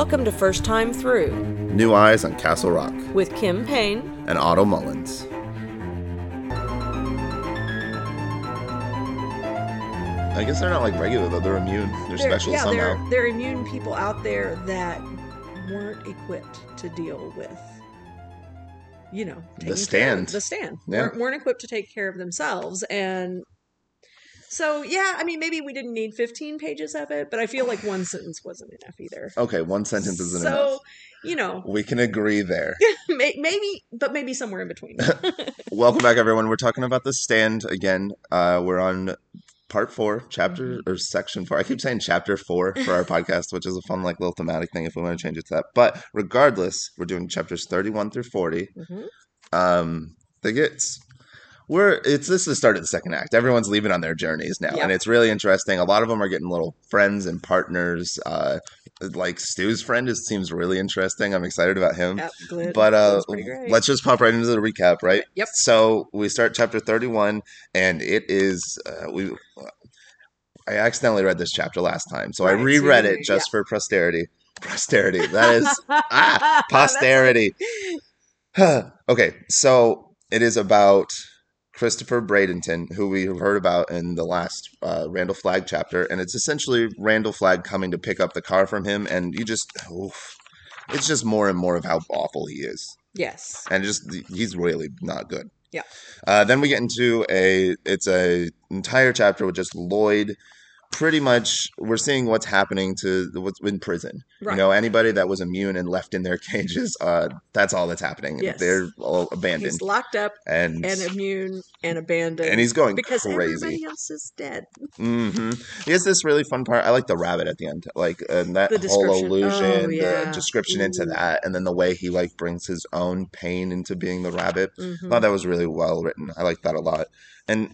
Welcome to First Time Through New Eyes on Castle Rock with Kim Payne. and Otto Mullins. I guess they're not like regular though. They're immune. They're, They're- special yeah, somehow. They're, they're immune people out there that weren't equipped to deal with, you know, of- stand. the stand. Yeah. Weren't, weren't equipped to take care of themselves. And so, yeah, I mean, maybe we didn't need 15 pages of it, but I feel like one sentence wasn't enough either. Okay, one sentence isn't so, enough. So, you know, We can agree there. maybe, but maybe somewhere in between. Welcome back, everyone. We're talking about the stand again. Uh, we're on part four, chapter Mm-hmm. or section four. I keep saying chapter four for our podcast, which is a fun, like, little thematic thing if we want to change it to that. But regardless, we're doing chapters 31 through 40. Mhm. um they get we're it's this is the start of the second act. Everyone's leaving on their journeys now Yep. and it's really interesting. A lot of them are getting little friends and partners uh like stu's friend is, seems really interesting. I'm excited about him. Yep, but uh let's just pop right into the recap right? Yep. so we start chapter 31 and it is uh, we i accidentally read this chapter last time so i Right, so reread you- it just for posterity. Posterity. That is ah, posterity. Okay, so it is about Christopher Bradenton, who we heard about in the last uh, Randall Flagg chapter, and it's essentially Randall Flagg coming to pick up the car from him, and you just, oof, it's just more and more of how awful he is, yes. and just he's really not good. Yeah. Uh, then we get into a, it's a entire chapter with just Lloyd. Pretty much, we're seeing what's happening to the- what's in prison. Right. You know, anybody that was immune and left in their cages, uh, that's all that's happening. Yes. They're all abandoned. He's locked up and and immune and abandoned. and he's going because crazy. everybody else is dead. Mm hmm He has this really fun part. I like the rabbit at the end, like and that The whole illusion, Oh, yeah. the description into that, and then the way he like brings his own pain into being the rabbit. I Mhm. thought that was really well written. I like that a lot. And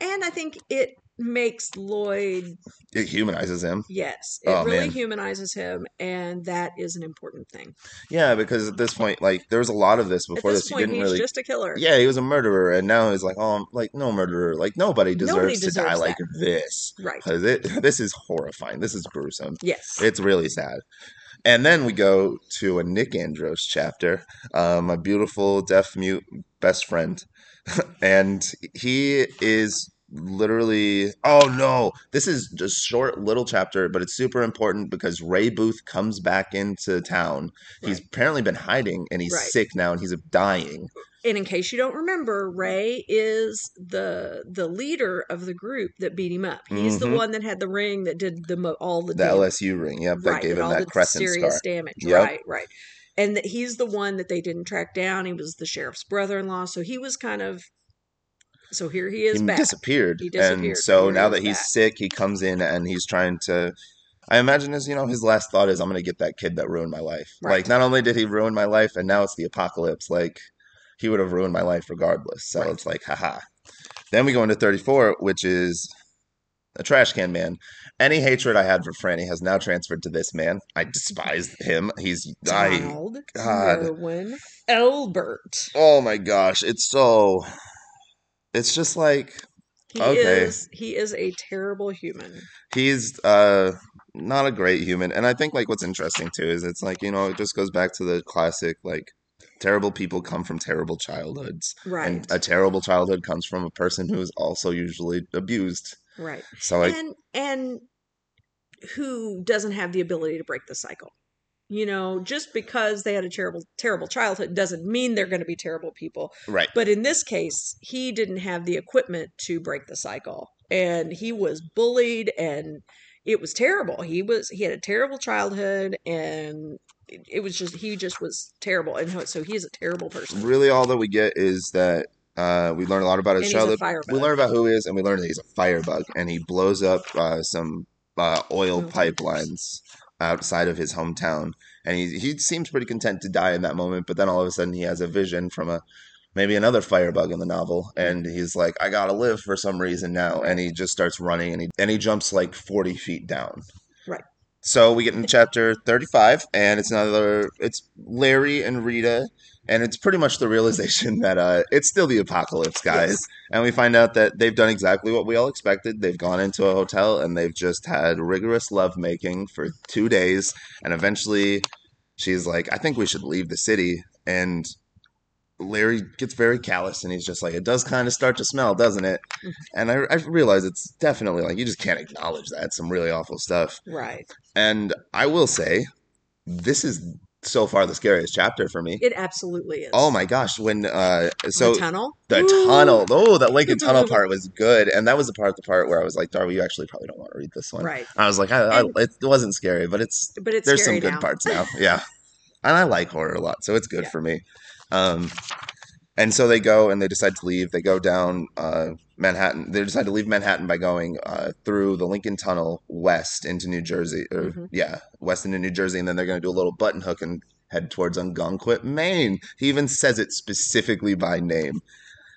And I think it makes Lloyd, it humanizes him. yes, it Oh, really man. humanizes him, and that is an important thing. Yeah, because at this point, like there was a lot of this before At this. this He point, didn't he's really. just a killer. yeah, he was a murderer, and now he's like, oh, I'm like no murderer. Like nobody deserves Nobody to die deserves like this. Right. Because it this is horrifying. This is gruesome. Yes. It's really sad. And then we go to a Nick Andros chapter, uh, my beautiful deaf mute best friend. and he is literally, oh no, this is just short little chapter, but it's super important because Ray Booth comes back into town. He's apparently been hiding and he's Right. sick now and he's dying. and in case you don't remember, Ray is the the leader of the group that beat him up. He's the Mhm. one that had the ring that did the mo- all the The damage. LSU ring, yep, that right, gave him that the crescent serious scar. damage. Yep. Right, right. And that he's the one that they didn't track down. He was the sheriff's brother-in-law, so he was kind of. So here he is he back. disappeared. He disappeared, And so here now that he's back. sick, he comes in and he's trying to. I imagine his, you know, his last thought is, "I'm going to get that kid that ruined my life." Right. Like, not only did he ruin my life, and now it's the apocalypse. Like, he would have ruined my life regardless. So Right. it's like, haha. Then we go into 34, which is a trash can man. Any hatred I had for Franny has now transferred to this man. I despise him. He's I. God. Merwin Elbert. Oh my gosh, it's so. It's just like He Okay. is he is a terrible human. he's uh not a great human and i think like what's interesting too is it's like you know it just goes back to the classic like terrible people come from terrible childhoods Right. and a terrible childhood comes from a person who is also usually abused right. so like and and who doesn't have the ability to break the cycle you know just because they had a terrible terrible childhood doesn't mean they're going to be terrible people right but in this case he didn't have the equipment to break the cycle and he was bullied and it was terrible he was he had a terrible childhood and it, it was just he just was terrible and so he's a terrible person really all that we get is that uh, we learn a lot about his And he's a childhood. firebug. We learn about who he is, and we learn that he's a firebug, and he blows up uh, some uh, oil tankers. pipelines outside of his hometown. And he he seems pretty content to die in that moment, but then all of a sudden he has a vision from a maybe another firebug in the novel, and he's like, "I gotta live for some reason now," and he just starts running, and he and he jumps like forty feet down. Right. So we get in chapter thirty-five, and it's another. It's Larry and Rita and it's pretty much the realization that uh, it's still the apocalypse, guys. Yes. And we find out that they've done exactly what we all expected. They've gone into a hotel and they've just had rigorous lovemaking for two days, and eventually, she's like, "I think we should leave the city," and Larry gets very callous and he's just like, it does kind of start to smell, doesn't it? Mhm. And I, I realize it's definitely like, you just can't acknowledge that. Some really awful stuff. Right. And I will say, this is so far the scariest chapter for me. It absolutely is. Oh my gosh. When, uh, so the tunnel. the Ooh. tunnel, oh, that Lincoln Tunnel part was good. And that was the part, the part where I was like, Darby, you actually probably don't want to read this one. Right. I was like, I, I, it wasn't scary, but it's But it's there's some good now. parts now. Yeah. and I like horror a lot, so it's good Yeah. for me. Um, and so they go and they decide to leave. They go down uh, Manhattan. They decide to leave Manhattan by going uh, through the Lincoln Tunnel west into New Jersey. Or, Mhm. Yeah, west into New Jersey, and then they're going to do a little button hook and head towards Ogunquit, Maine. He even says it specifically by name.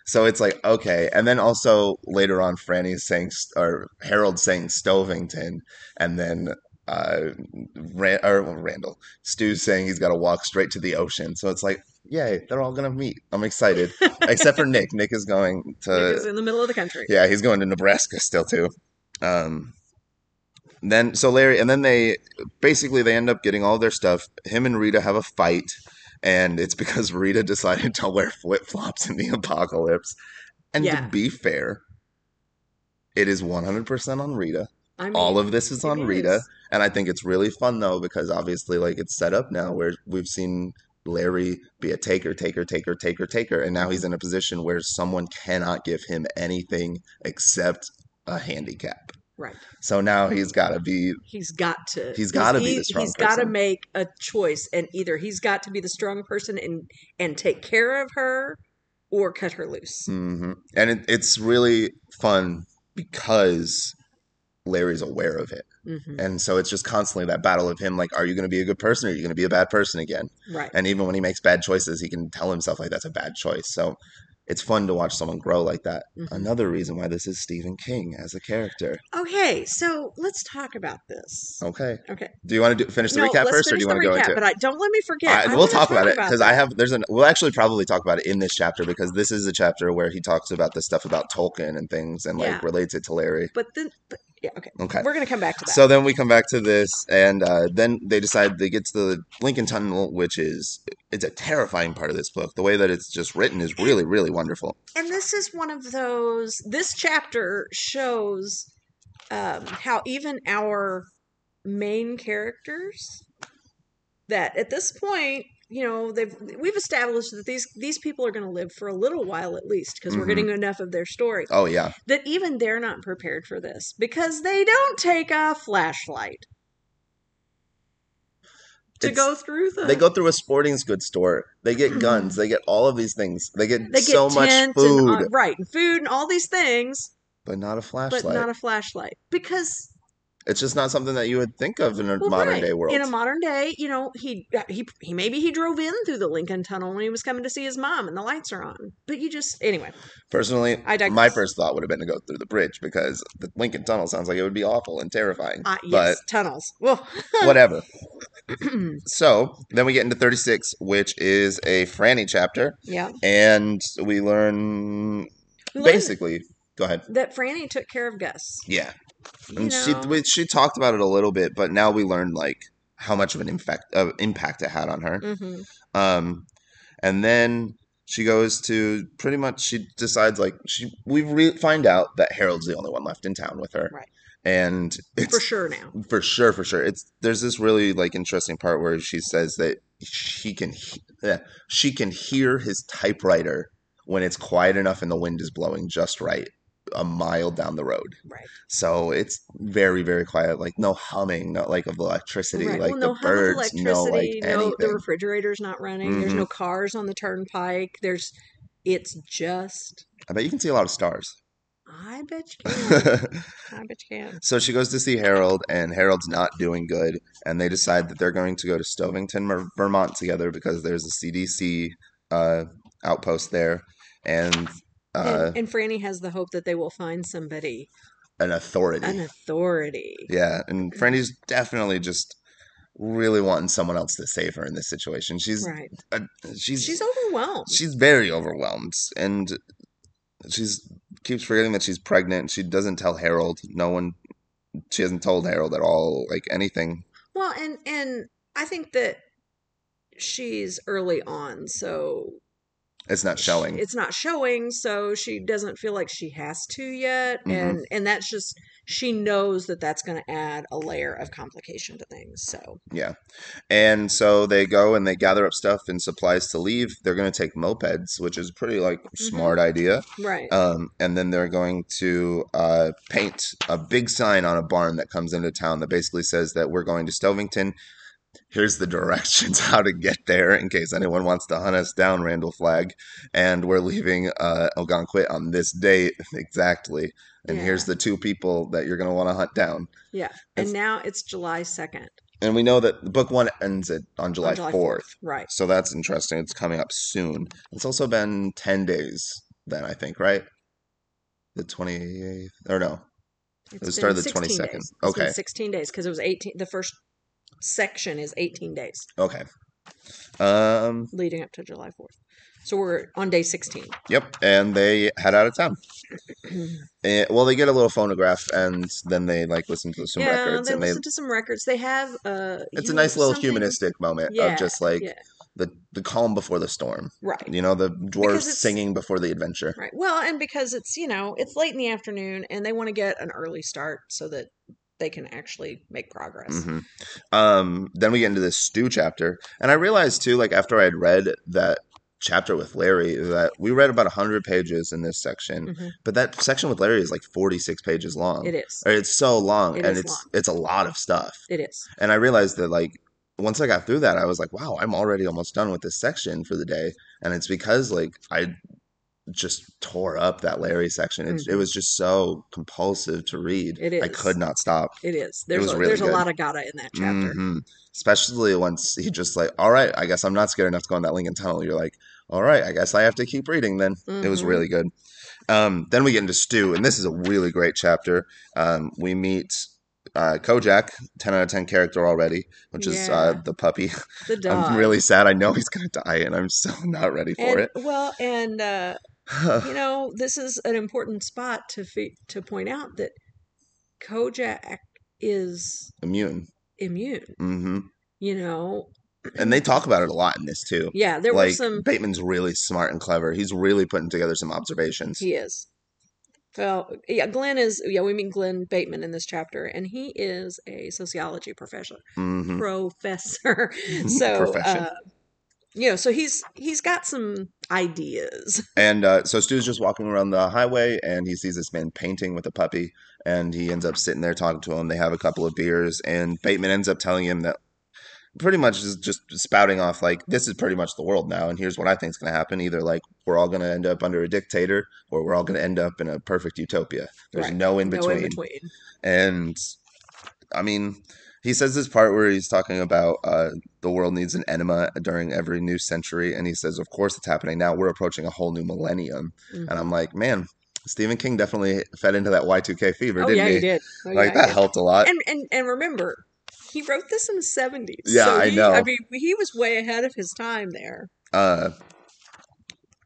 So it's like okay, and then also later on, Franny's saying or Harold saying Stovington, and then uh, Ran- or Randall Stu's saying he's got to walk straight to the ocean. So it's like, yay, they're all gonna meet. I'm excited, except for Nick. Nick is going to Nick is in the middle of the country. yeah, he's going to Nebraska still too. Um, then so Larry, and then they basically they end up getting all their stuff. Him and Rita have a fight, and it's because Rita decided to wear flip flops in the apocalypse. And Yeah. to be fair, it is 100% on Rita. I mean, all of this is on Rita, and I think it's really fun though because obviously, like it's set up now where we've seen Larry be a taker, taker, taker, taker, taker, and now he's in a position where someone cannot give him anything except a handicap. Right. So now he's got to be He's got to. He's gotta be the he- strong He's got to make a choice, and either he's got to be the strong person and and take care of her, or cut her loose. hmm and it, it's really fun because Larry's aware of it, hmm and so it's just constantly that battle of him like, are you going to be a good person or are you going to be a bad person again? Right. And even when he makes bad choices, he can tell himself like that's a bad choice. So it's fun to watch someone grow like that. Mhm. Another reason why this is Stephen King as a character. Okay, so let's talk about this. Okay. Okay. Do you want to do, finish the No, recap first, or do you want to go recap, into? But I, don't let me forget. We'll wanna talk about it because I have. There's an. We'll actually probably talk about it in this chapter because this is a chapter where he talks about the stuff about Tolkien and things and like relates it to Larry. But then, but, yeah, okay. Okay. We're gonna come back to that. So then we come back to this, and uh, then they decide they get to the Lincoln Tunnel, which is it's a terrifying part of this book. The way that it's just written is really, really wonderful. and this is one of those. This chapter shows um, how even our main characters, that at this point, you know, they've we've established that these these people are going to live for a little while at least because we're Mhm. getting enough of their story. Oh yeah, That even they're not prepared for this because they don't take a flashlight to It's- go through the. they go through a sporting goods store. They get guns. They get all of these things. They get, Mm-hmm. They get so much food, and uh, right and food and all these things, but not a flashlight. but not a flashlight because it's just not something that you would think of in a well, modern right. day world. In a modern day, you know, he he he maybe he drove in through the Lincoln Tunnel when he was coming to see his mom, and the lights are on. But you just anyway, Personally, I digress. my first thought would have been to go through the bridge because the Lincoln Tunnel sounds like it would be awful and terrifying. uh, yes, tunnels. Well, whatever. so then we get into 36, which is a Franny chapter, yeah. and we learn We learned basically. Go ahead. that Franny took care of Gus. Yeah, and know, she we, she talked about it a little bit, but now we learned like how much of an impact uh, impact it had on her. mhm. Um, and then she goes to pretty much she decides like she we re- find out that Harold's the only one left in town with her, Right. And for sure now. for sure, for sure. It's there's this really like interesting part where she says that she can he- yeah, she can hear his typewriter when it's quiet enough and the wind is blowing just right a mile down the road. Right. So it's very very quiet, like no humming, not like of electricity, Right. like well, the no of birds, no like electricity, no, the anything. refrigerator's not running. There's Mhm. no cars on the turnpike. There's, it's just. I bet you can see a lot of stars. I bet you can. I bet you can. So she goes to see Harold, and Harold's not doing good. And they decide that they're going to go to Stovington, Vermont together because there's a CDC uh, outpost there and uh, and, and Franny has the hope that they will find somebody, an authority. an authority. yeah, and Franny's definitely just really wanting someone else to save her in this situation. She's Right. uh, she's She's overwhelmed. she's very overwhelmed and she's keeps forgetting that she's pregnant. She doesn't tell Harold. No one she hasn't told Harold at all like anything. Well, and and I think that she's early on, so It's not showing. It's not showing, so she doesn't feel like she has to yet, Mhm. and and that's just she knows that that's going to add a layer of complication to things. So Yeah. And so they go and they gather up stuff and supplies to leave. They're going to take mopeds, which is a pretty like smart idea. right, Um, and then they're going to uh, paint a big sign on a barn that comes into town that basically says that we're going to Stovington. Here's the directions how to get there in case anyone wants to hunt us down, Randall Flagg. And we're leaving uh, Ogunquit on this date exactly. And here's the two people that you're going to want to hunt down. yeah, it's- and now it's July second, And we know that book one ends at, on July, on July 4th. right? So that's interesting. It's coming up soon. It's also been 10 days then, I think, right? The 28th, or no, It's the start of the 22nd. days. It's Okay. sixteen days because it was eighteen. The first section is eighteen days okay. Um, leading up to July fourth. So we're on day sixteen. yep. And they head out of town. Eh, well, they get a little phonograph and then they like listen to some yeah, records they and they, listen to some records. They have uh, it's a you- nice little something- humanistic moment Yeah, of just like yeah, the, the calm before the storm. right. You know, the dwarves it's- singing before the adventure. Right. Well, and because it's, you know, it's late in the afternoon and they want to get an early start so that they can actually make progress. hmm Um, then we get into this Stu chapter, and I realized too, like after I had read that chapter with Larry, that we read about hundred pages in this section, Mhm. but that section with Larry is like forty six pages long. It is. Or It's so long, It and it's long. it's a lot of stuff. It is. And I realized that like once I got through that, I was like, wow, I'm already almost done with this section for the day, and it's because like I just tore up that Larry section. It, it Mhm. was just so compulsive to read. It I could not stop. It is. There's was a, really there's good. a lot of Gata in that chapter. Mhm. Especially once he just like, all right, I guess I'm not scared enough to go in that Lincoln Tunnel. You're like, all right, I guess I have to keep reading then. It was Mhm. really good. Um, then we get into Stu, and this is a really great chapter. Um, we meet uh, Kojak, 10 out of 10 character already, which is uh, the puppy. The dog. I'm really sad. I know he's going to die, and I'm so not ready for and, Well, and uh, it. you know, this is an important spot to fe- to point out that Kojak is Immune. immune. hmm You know, And they talk about it a lot in this, too. yeah, there like, were some. Bateman's really smart and clever. He's really putting together some observations. He is. Well, yeah, Glenn is. Yeah, we meet Glenn Bateman in this chapter, and he is a sociology professor. hmm Professor. So, uh, you know, so he's he's got some ideas. And uh, so Stu's just walking around the highway and he sees this man painting with a puppy and he ends up sitting there talking to him. They have a couple of beers and Bateman ends up telling him that pretty much is just spouting off like this is pretty much the world now and here's what I think is going to happen either like we're all going to end up under a dictator or we're all going to end up in a perfect utopia. There's Right. no in No between. in between. And I mean, he says this part where he's talking about uh, the world needs an enema during every new century, and he says, "Of course, it's happening now. We're approaching a whole new millennium." Mhm. And I'm like, man, Stephen King definitely fed into that Y2K fever, Oh didn't yeah, he? he did. Oh, Like yeah, that he helped a lot. And and and remember, he wrote this in the seventies. Yeah, so I know. I mean, he was way ahead of his time there. Uh,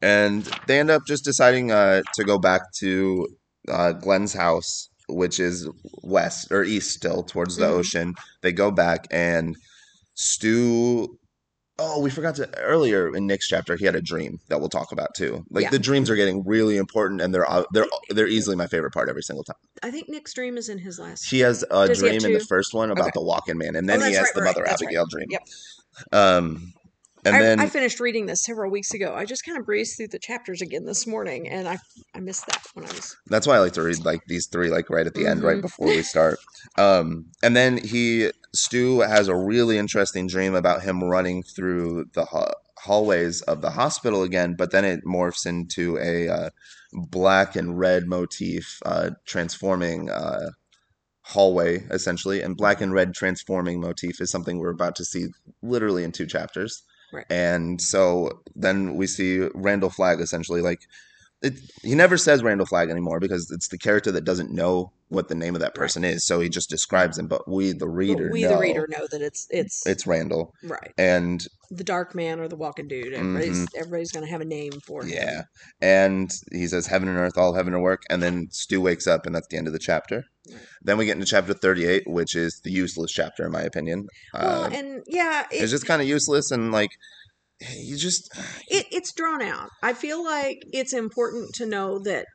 and they end up just deciding uh, to go back to uh, Glenn's house, which is west or east still towards the Mhm. ocean. They go back and Stu. Oh, we forgot to earlier in Nick's chapter. He had a dream that we'll talk about too. Like Yeah. the dreams are getting really important, and they're uh, they're they're easily my favorite part every single time. I think Nick's dream is in his last. He has a Does dream in the first one about Okay. the walk-in man, and Oh, then he has right, the right, Mother that's right. Abigail dream. Yep. Um, and I, then I finished reading this several weeks ago. I just kind of breezed through the chapters again this morning, and I I missed that when I was. That's why I like to read like these three like right at the end, right Mhm. before we start. Um, and then he Stu has a really interesting dream about him running through the ha- hallways of the hospital again, but then it morphs into a uh, black and red motif, uh, transforming uh, hallway essentially. And black and red transforming motif is something we're about to see literally in two chapters. Right. And so then we see Randall Flagg essentially like it, he never says Randall Flagg anymore because it's the character that doesn't know what the name of that person is, so he just describes him. But we, the But reader, we know the reader know that it's it's it's Randall, right. and The dark man or the walking dude. Everybody's everybody's gonna have a name for him. Mm-hmm. yeah, and he says heaven and earth, all heaven and work, and then Stu wakes up, and that's the end of the chapter. Right. Then we get into chapter thirty-eight, which is the useless chapter, in my opinion. Well, Uh, and yeah, it, it's just kind of useless, and like you just it, it's drawn out. I feel like it's important to know that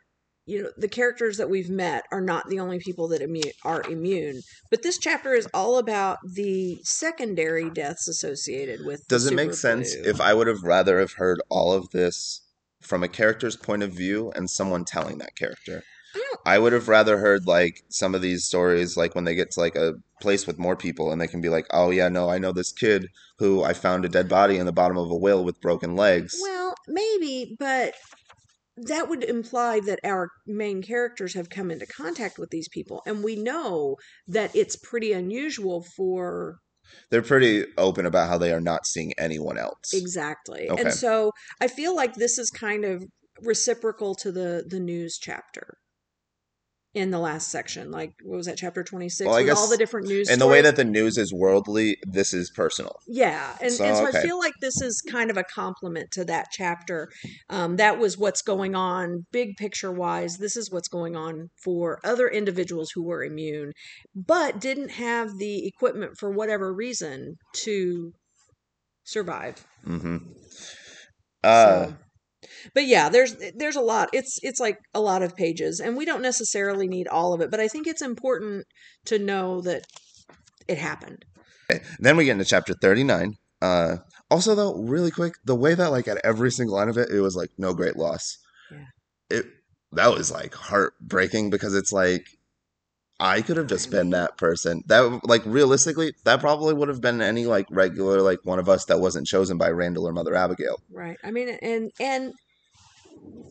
you know the characters that we've met are not the only people that immu- are immune. But this chapter is all about the secondary deaths associated with. the Does it make sense if I would have rather have heard all of this from a character's point of view and someone telling that character? I I would have rather heard like some of these stories, like when they get to like a place with more people and they can be like, oh yeah, no, I know this kid who I found a dead body in the bottom of a whale with broken legs. Well, maybe, but that would imply that our main characters have come into contact with these people, and we know that it's pretty unusual for They're pretty open about how they are not seeing anyone else. exactly. Okay. And so I feel like this is kind of reciprocal to the the news chapter in the last section. Like what was that chapter twenty six Well, I with all the different news And the way that the news is worldly, this is personal. Yeah, and So, and so I feel like this is kind of a compliment to that chapter. Um, that was what's going on, big picture wise. This is what's going on for other individuals who were immune, but didn't have the equipment for whatever reason to survive. hmm Uh, so, but yeah, there's there's a lot. It's it's like a lot of pages, and we don't necessarily need all of it. But I think it's important to know that it happened. Then we get into chapter 39. Uh, also, though, really quick, the way that, like, at every single line of it, it was like, no great loss. Yeah. It That was, like, heartbreaking because it's like, I could have just been that person. That, like, realistically, that probably would have been any, like, regular, like, one of us that wasn't chosen by Randall or Mother Abigail. Right. I mean, and and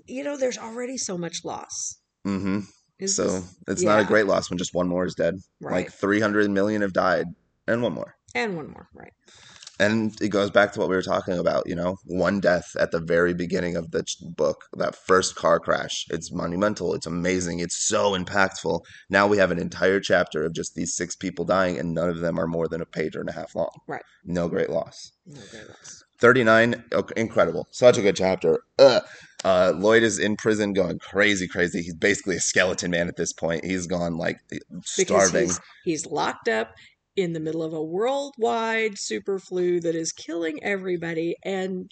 you know, there's already so much loss. Mm-hmm. Is So this- it's not a great loss when just one more is dead. right? Like, 300 million have died, and one more. and one more, right? and it goes back to what we were talking about you know one death at the very beginning of the book that first car crash it's monumental it's amazing it's so impactful now we have an entire chapter of just these six people dying and none of them are more than a page and a half long Right. no great loss No great loss. 39 okay, incredible such a good chapter Ugh. Uh, lloyd is in prison going crazy crazy he's basically a skeleton man at this point he's gone like starving he's, he's locked up in the middle of a worldwide super flu that is killing everybody, and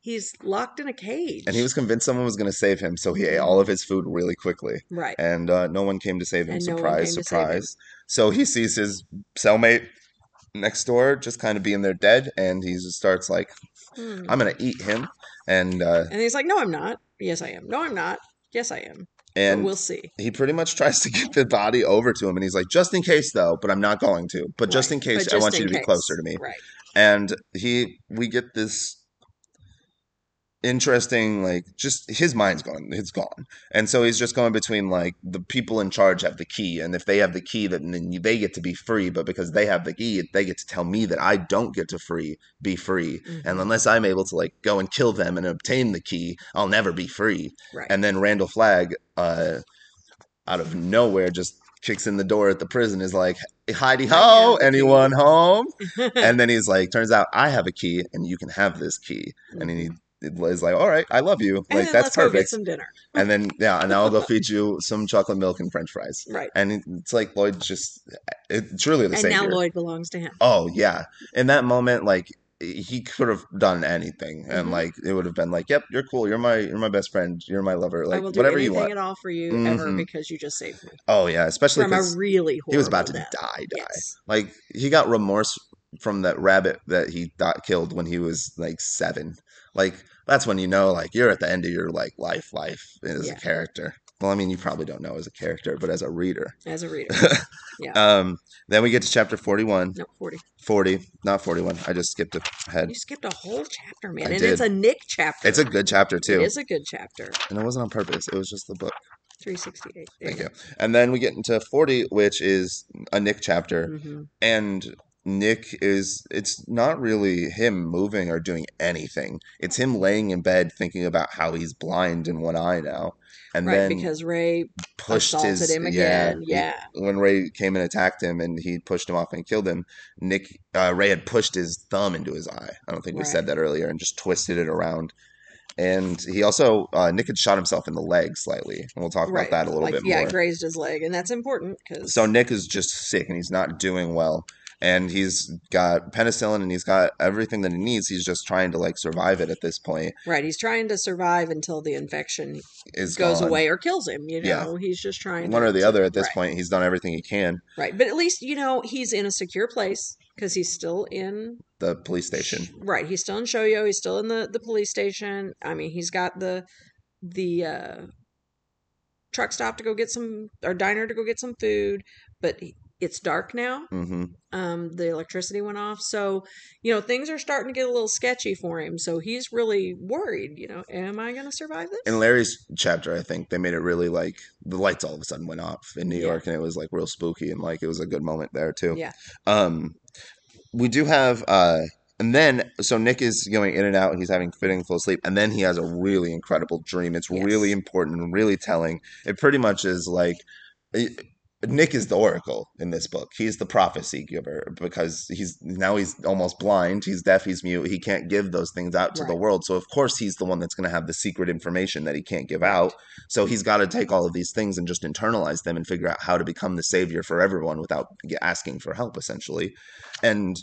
he's locked in a cage. and he was convinced someone was going to save him so he ate all of his food really quickly right. and uh, no one came to save him. And no surprise, him. surprise. So he sees his cellmate next door just kind of being there dead, and he just starts like, Hmm. "I'm gonna eat him," and uh, And he's like, "No, I'm not. Yes, I am. No, I'm not. Yes, I am. but and we'll see." he pretty much tries to get the body over to him, and he's like, "Just in case, though, but I'm not going to. But just in case, But I want you to be closer to me." Right. And he, we get this interesting like just his mind's gone it's gone and so he's just going between like the people in charge have the key and if they have the key then, then they get to be free but because they have the key they get to tell me that i don't get to free be free Mhm. and unless i'm able to like go and kill them and obtain the key i'll never be free Right. and then randall flagg uh out of nowhere just kicks in the door at the prison is like heidi ho anyone home and then he's like, "Turns out I have a key, and you can have this key." And he is like, "All right, I love you. Mm-hmm. And Like that's let's go get perfect." some dinner. And then yeah, and now I'll go feed you some chocolate milk and French fries. Right. And it's like Lloyd just, it's truly the same. And savior. now Lloyd belongs to him. oh yeah, in that moment, like he could have done anything, and Mhm. like it would have been like, "Yep, you're cool. You're my, you're my best friend. You're my lover. I Like will do whatever you want." at all for you ever Mhm. because you just saved me Oh yeah, especially from a because really he was about to death. die. Die. Yes. Like he got remorse from that rabbit that he thought killed when he was like seven. Like that's when you know like you're at the end of your like life life as Yeah. a character. Well, I mean you probably don't know as a character, but as a reader. As a reader. Yeah. Um then we get to chapter 41, No, 40. 40, not 41. I just skipped ahead. You skipped a whole chapter, man. I and it's a Nick chapter. It's a good chapter too. it is a good chapter. And it wasn't on purpose. It was just the book. 368. There Thank you. And then we get into 40, which is a Nick chapter. hmm And Nick is it's not really him moving or doing anything. It's him laying in bed thinking about how he's blind in one eye now. And right, then because Ray pushed assaulted his him again. he- Yeah. when Ray came and attacked him and he pushed him off and killed him, Nick uh, Ray had pushed his thumb into his eye. I don't think we Right. said that earlier and just twisted it around. And he also uh, Nick had shot himself in the leg slightly. And we'll talk right. about that a little like, bit yeah, more. grazed his leg, and that's important because So Nick is just sick and he's not doing well. And he's got penicillin and he's got everything that he needs. He's just trying to like survive it at this point. right, he's trying to survive until the infection Is goes gone. away or kills him. You Yeah. know, he's just trying One to, or the other at this right, point. He's done everything he can. Right, but at least you know he's in a secure place because he's still in The police station. Right, he's still in Shoyo. He's still in the the police station. I mean, he's got the the uh, truck stop to go get some or diner to go get some food, but it's dark now. hmm Um, the electricity went off, so you know things are starting to get a little sketchy for him. So he's really worried. You know, am I going to survive this? In Larry's chapter, I think they made it really like the lights all of a sudden went off in New Yeah. York, and it was like real spooky, and like it was a good moment there too. Yeah. Um, we do have uh, and then so Nick is going in and out, and he's having fitting full sleep, and then he has a really incredible dream. It's Yes. really important and really telling. It pretty much is like. Nick is the oracle in this book. He's the prophecy giver because he's now he's almost blind. He's deaf. He's mute. He can't give those things out to the world. So of course he's the one that's going to have the secret information that he can't give out. So he's got to take all of these things and just internalize them and figure out how to become the savior for everyone without asking for help, essentially. And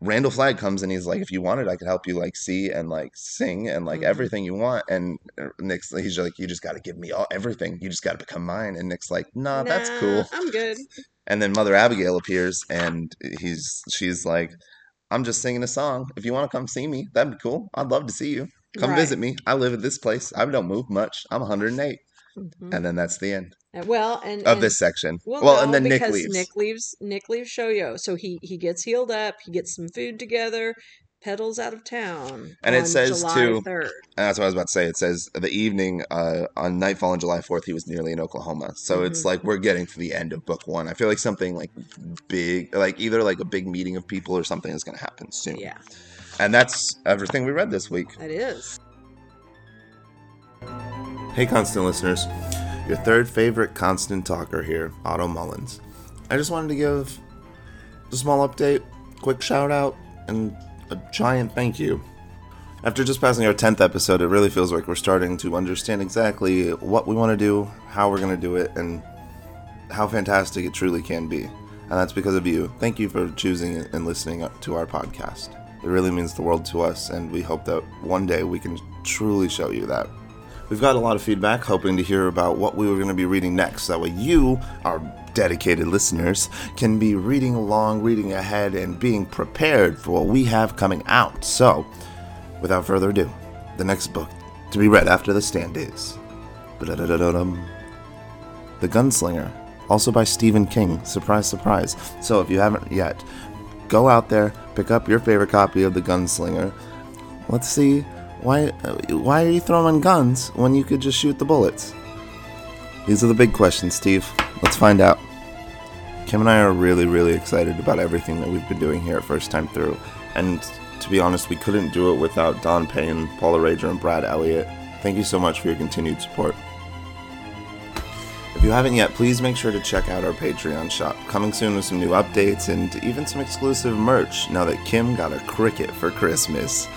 Randall Flagg comes and he's like, "If you wanted, I could help you like see and like sing and like Mhm. everything you want." And uh, Nick's he's like, "You just got to give me all everything. You just got to become mine." And Nick's like, "Nah, that's cool." I'm good. And then Mother Abigail appears and he's she's like, "I'm just singing a song. If you want to come see me, that'd be cool. I'd love to see you. Come Right. visit me. I live at this place. I don't move much. I'm 108." Mhm. And then that's the end Well, and of and- this section. Well, Well, no, and then Nick because leaves. Nick leaves. Nick leaves Shoyo, so he he gets healed up. He gets some food together. Pedals out of town, And it says, July too, 3rd. And that's what I was about to say. It says the evening uh, on nightfall on July 4th, he was nearly in Oklahoma. So it's Mhm. like we're getting to the end of book one. I feel like something like big, like either like a big meeting of people or something is going to happen soon. Yeah, And that's everything we read this week. that is. Hey, constant listeners. Your third favorite constant talker here, Otto Mullins. I just wanted to give a small update, quick shout out, and a giant thank you. After just passing our 10th episode, it really feels like we're starting to understand exactly what we want to do, how we're going to do it, and how fantastic it truly can be. And that's because of you. Thank you for choosing and listening to our podcast. It really means the world to us, and we hope that one day we can truly show you that. We've got a lot of feedback, hoping to hear about what we were going to be reading next. That way, you, our dedicated listeners, can be reading along, reading ahead, and being prepared for what we have coming out. So, without further ado, the next book to be read after the stand is. The Gunslinger, also by Stephen King. Surprise, surprise. So, if you haven't yet, go out there, pick up your favorite copy of The Gunslinger. Let's see why why are you throwing guns when you could just shoot the bullets? These are the big questions, Steve. Let's find out. Kim and I are really, really excited about everything that we've been doing here at First Time Through. And to be honest, we couldn't do it without Don Payne, Paula Rager, and Brad Elliott. Thank you so much for your continued support. If you haven't yet, please make sure to check out our Patreon shop. Coming soon with some new updates and even some exclusive merch now that Kim got a Cricut for Christmas.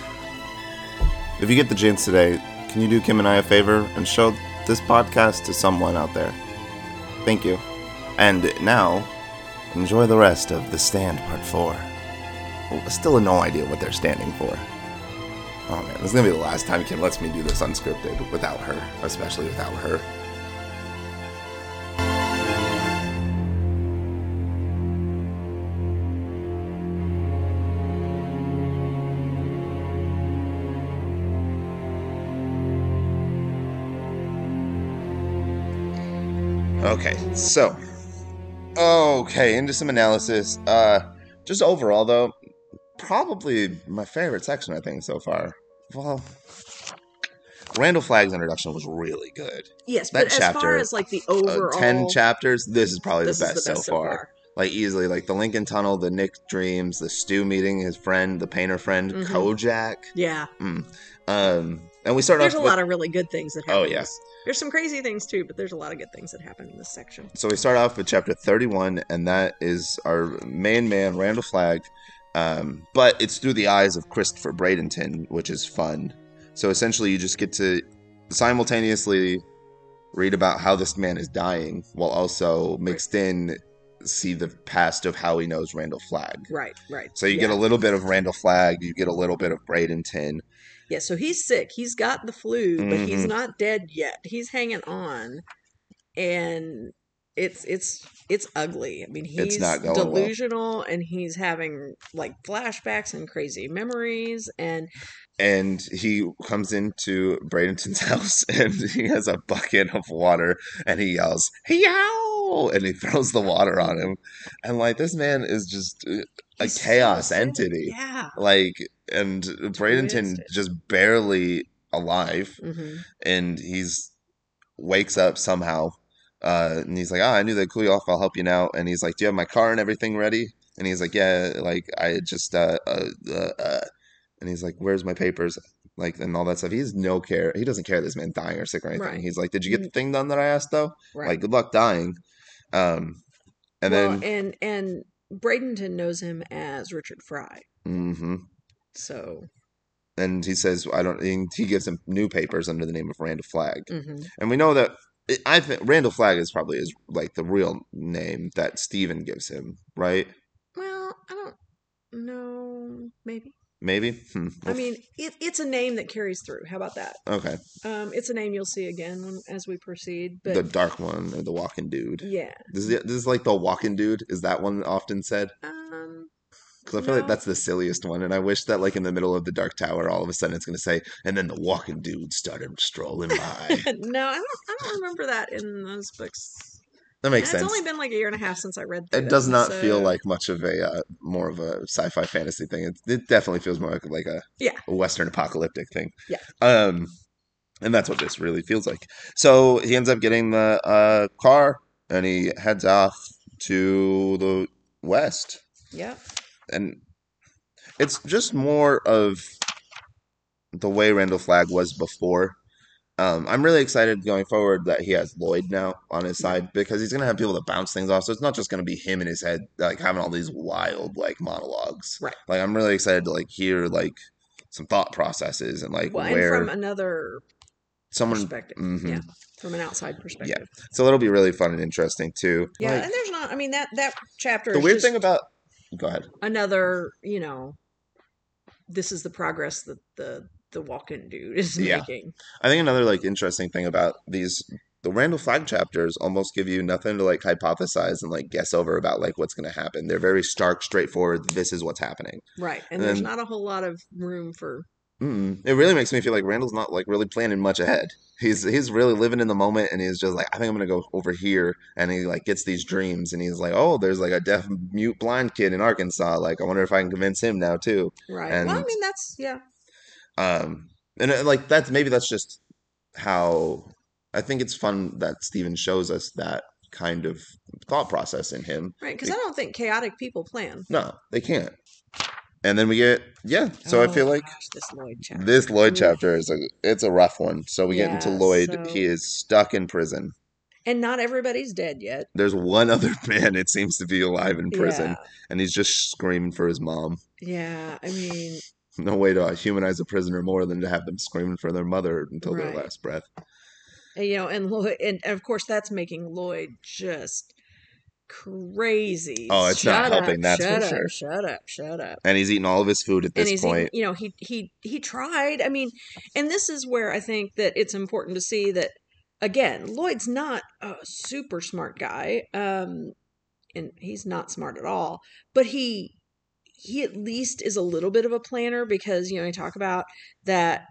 If you get the chance today, can you do Kim and I a favor and show this podcast to someone out there? Thank you. And now, enjoy the rest of The Stand Part 4. Well, Still no idea what they're standing for. Oh man, this is gonna be the last time Kim lets me do this unscripted without her, especially without her. So okay, into some analysis. Uh just overall though, probably my favorite section I think so far. Well, Randall Flagg's introduction was really good. Yes, That but as chapter, far as like the Uh, overall, Ten chapters. This is probably this the is best, the best so far. like easily like the Lincoln Tunnel, the Nick dreams, the Stu meeting his friend, the painter friend, Mhm. Kojak. Yeah. Um, and we start There's a with, lot of really good things that happen. Oh, yes, yeah. There's some crazy things too, but there's a lot of good things that happen in this section. so we start off with chapter 31 and that is our main man Randall Flagg um, but it's through the eyes of Christopher Bradenton which is fun so essentially you just get to simultaneously read about how this man is dying while also mixed in see the past of how he knows Randall Flagg Right, right. so you yeah. get a little bit of Randall Flagg you get a little bit of Bradenton Yeah, so he's sick. He's got the flu, but he's Mhm. not dead yet. He's hanging on. And it's it's it's ugly. I mean, he's going well. delusional and he's having like flashbacks and crazy memories and and he comes into Bradenton's house and he has a bucket of water and he yells "Yow!" and he throws the water on him and like this man is just a he's so chaos sick. entity Yeah. like and Bradenton just barely alive hmm and he's wakes up somehow uh and he's like oh I knew they'd cool you off. I'll help you now. And he's like do you have my car and everything ready? And he's like yeah like I just uh uh, uh, uh. And he's like where's my papers? Like and all that stuff. He's no care. He doesn't care this man dying or sick or anything. Right. he's like did you get the thing done that I asked though? Right. like good luck dying. Um and well, then and and Bradenton knows him as Richard Fry. mhm. So, and he says I don't he gives him new papers under the name of Randall Flagg mhm. And we know that I think Randall Flagg is probably his like the real name that Stephen gives him, right? well, I don't know. Maybe. Maybe. Hmm. I mean, it, it's a name that carries through. How about that? okay, Um, it's a name you'll see again when, as we proceed. But the dark one or the walking dude. yeah, This is this is like the walking dude. Is that one often said? um, Because I feel like that's the silliest one, and I wish that like in the middle of the Dark Tower, all of a sudden it's gonna say, and then the walking dude started strolling by. no, I don't. I don't remember that in those books. that makes And sense. It's only been like a year and a half since I read. It does them, not feel like much of a uh, more of a sci-fi fantasy thing. It, it definitely feels more like, like a Yeah. a Western apocalyptic thing. Yeah. Um, and that's what this really feels like. So he ends up getting the uh, car and he heads off to the west, Yeah. And it's just more of the way Randall Flagg was before. Um, I'm really excited going forward that he has Lloyd now on his side because he's gonna have people to bounce things off. So it's not just gonna be him in his head like having all these wild like monologues. Right. Like I'm really excited to like hear like some thought processes and like Well, where and from another someone. perspective. Mhm. Yeah. From an outside perspective. Yeah. So it'll be really fun and interesting too. Yeah. Like, and there's not. I mean that that chapter. the weird just thing about. Go ahead. another. You know, this is the progress that the the walk-in dude is Yeah. making. I think another like interesting thing about these the Randall Flagg chapters almost give you nothing to like hypothesize and like guess over about like what's going to happen. They're very stark, straightforward. This is what's happening. Right. And And there's then- not a whole lot of room for. Mm-mm. It really makes me feel like Randall's not like really planning much ahead. He's he's really living in the moment, and he's just like, I think I'm gonna go over here, and he like gets these dreams, and he's like, oh, there's like a deaf, mute, blind kid in Arkansas. Like, I wonder if I can convince him now too. Right. well, I mean that's yeah. Um, and uh, like that's maybe that's just how I think it's fun that Stephen shows us that kind of thought process in him. Right. Because I don't think chaotic people plan. No, they can't. And then we get yeah. So I Oh, feel like gosh, this Lloyd chapter. this Lloyd chapter is a it's a rough one. So we get into Lloyd. so- He is stuck in prison. And not everybody's dead yet. There's one other man it seems to be alive in prison, Yeah. and he's just screaming for his mom. Yeah. I mean, No way to humanize a prisoner more than to have them screaming for their mother until their last breath. and, you know, and Lloyd, and of course that's making Lloyd just crazy. Oh, it's not helping, up, that's for shut up, sure. Shut up, shut up. And he's eating all of his food at and this he's point. even, you know, he he he tried. I mean, and this is where I think that it's important to see that again, Lloyd's not a super smart guy. Um and he's not smart at all, but he he at least is a little bit of a planner because you know, I talk about that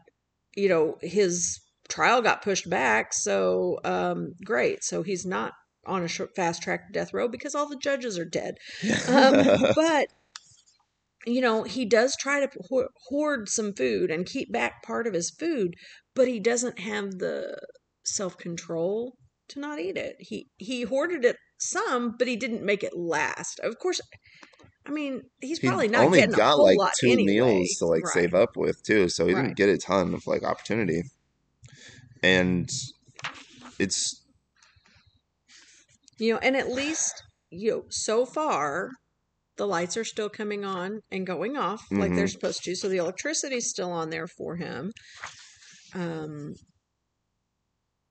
you know, his trial got pushed back, so um great. So he's not on a short, fast track to death row because all the judges are dead um, but you know he does try to hoard some food and keep back part of his food but he doesn't have the self-control to not eat it. He he hoarded it some, but he didn't make it last. Of course, I mean he's He probably not only getting a got whole like lot two anyway. meals to like Right. save up with too, so he Right. didn't get a ton of like opportunity. And it's You know, and at least you know, so far the lights are still coming on and going off like they're Mhm. supposed to, so the electricity's still on there for him. Um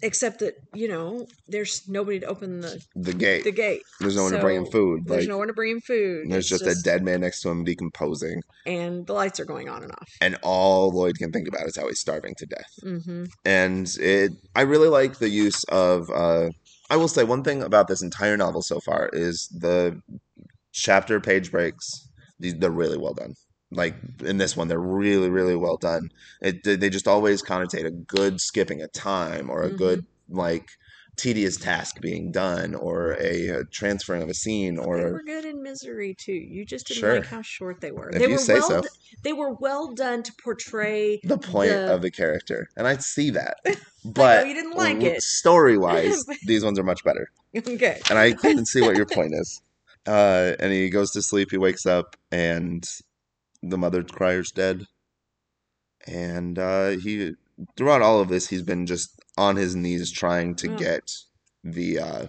except that, you know, there's nobody to open the the gate. the gate. There's no one to bring him food. There's Like no one to bring him food. there's It's just, a dead man next to him decomposing, and the lights are going on and off. and all Lloyd can think about is how he's starving to death. Mm-hmm. and it i really like the use of uh i will say one thing about this entire novel so far is the chapter page breaks these they're really well done like in this one they're really really well done it they just always connotate a good skipping a time or a Mhm. good like tedious task being done or a, uh transferring of a scene or They were good in Misery too. You just didn't Sure. like how short they were. If they you were say well. so. d- They were well done to portray. the point the- of the character and i see that but you didn't like it. story wise these ones are much better Okay. and I couldn't see what your point is. Uh, and he goes to sleep. He wakes up, and the mother crier's dead. And uh, he, throughout all of this, he's been just on his knees trying to Oh. get the uh,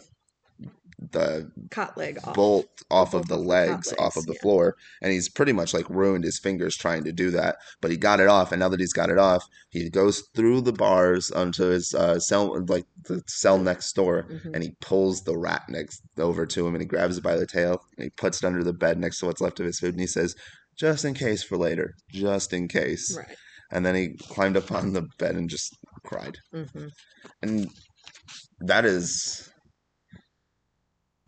the Cot leg off. bolt off of the the legs, off of the yeah. floor, and he's pretty much like ruined his fingers trying to do that. But he got it off, and now that he's got it off, he goes through the bars onto his uh, cell, like the cell next door, Mhm. and he pulls the rat next over to him, and he grabs it by the tail, and he puts it under the bed next to what's left of his food, and he says, "Just in case for later, just in case." Right. And then he climbed up on the bed and just cried. Hmm and that is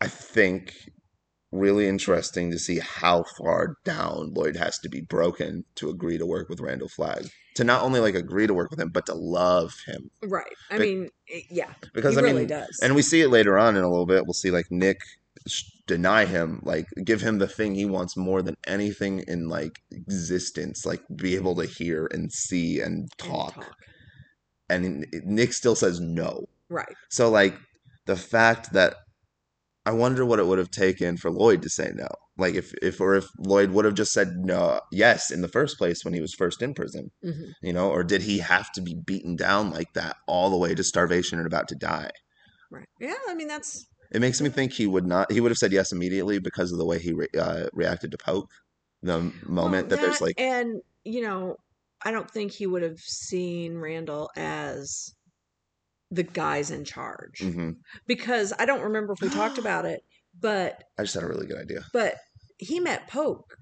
i think really interesting to see how far down lloyd has to be broken to agree to work with randall flagg. To not only like agree to work with him but to love him. Right. I mean, yeah. because he i really mean does. and we see it later on in a little bit. We'll see like nick deny him like give him the thing he wants more than anything in like existence like be able to hear and see and And talk and nick still says no Right. So like the fact that I wonder what it would have taken for Lloyd to say no. Like if if or if Lloyd would have just said no yes in the first place when he was first in prison, hmm you know, or did he have to be beaten down like that all the way to starvation and about to die? Right. Yeah. I mean, that's It makes me think he would not he would have said yes immediately because of the way he re, uh, reacted to Poke. The moment well, that, there's like and you know, I don't think he would have seen Randall as the guys in charge mhm. because I don't remember if we talked about it, but I just had a really good idea. but he met Poke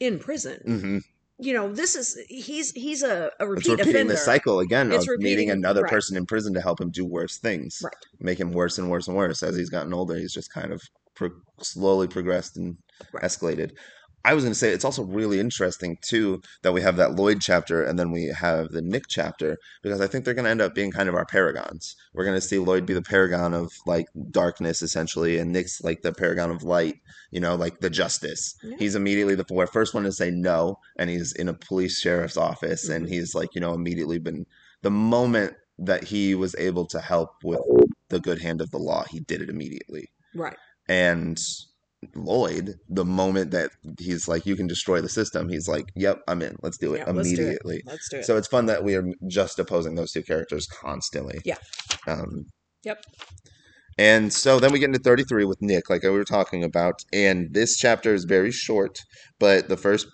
in prison. hmm You know, this is he's he's a, a It's repeat repeating offender. the cycle again It's of meeting another right. person in prison to help him do worse things, Right. make him worse and worse and worse. As he's gotten older, he's just kind of pro- slowly progressed and Right. escalated. I was going to say it's also really interesting too that we have that Lloyd chapter and then we have the Nick chapter because I think they're going to end up being kind of our paragons. We're going to see Lloyd be the paragon of like darkness essentially, and Nick's like the paragon of light. You know, like the justice. Yeah. He's immediately the first one to say no, and he's in a police sheriff's office, and Mhm. he's like, you know, immediately been the moment that he was able to help with the good hand of the law, he did it immediately. Right. And Lloyd, the moment that he's like, you can destroy the system, he's like, yep, I'm in. Let's do it Yeah, let's do it. immediately. Let's do it. So it's fun that we are just opposing those two characters constantly. Yeah. Um, Yep. and so then we get into 33 with Nick, like we were talking about. And this chapter is very short, but the first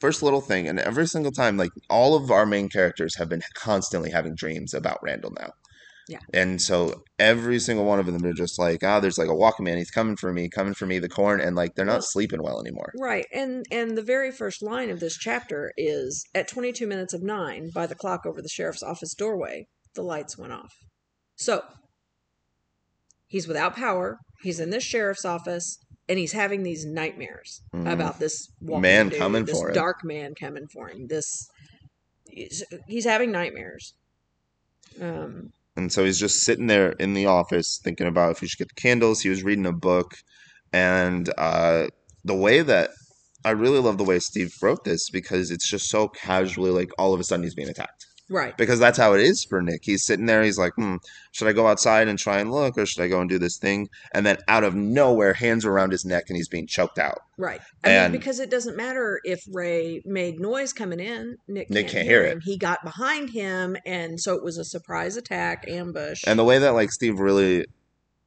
first little thing, and every single time, like all of our main characters have been constantly having dreams about Randall now. Yeah. And so every single one of them are just like, ah, there's like a walking man. he's coming for me, coming for me, the corn, and like they're not sleeping well anymore. Right. And and the very first line of this chapter is at 22 minutes of 9 by the clock over the sheriff's office doorway, the lights went off. So, he's without power, he's in this sheriff's office and he's having these nightmares Mhm. about this walking Man dude, coming this for him. dark man coming for him. This he's, he's having nightmares. Um And so he's just sitting there in the office thinking about if he should get the candles. He was reading a book. And uh, the way that I really love the way Steve wrote this because it's just so casually like all of a sudden he's being attacked. Right. because that's how it is for Nick. He's sitting there. He's like, hmm, should I go outside and try and look, or should I go and do this thing? And then out of nowhere, hands are around his neck, and he's being choked out. Right. I And- mean, because it doesn't matter if Ray made noise coming in, Nick, Nick can't, can't hear hear it. him. He got behind him, and so it was a surprise attack, ambush. And the way that like Steve really,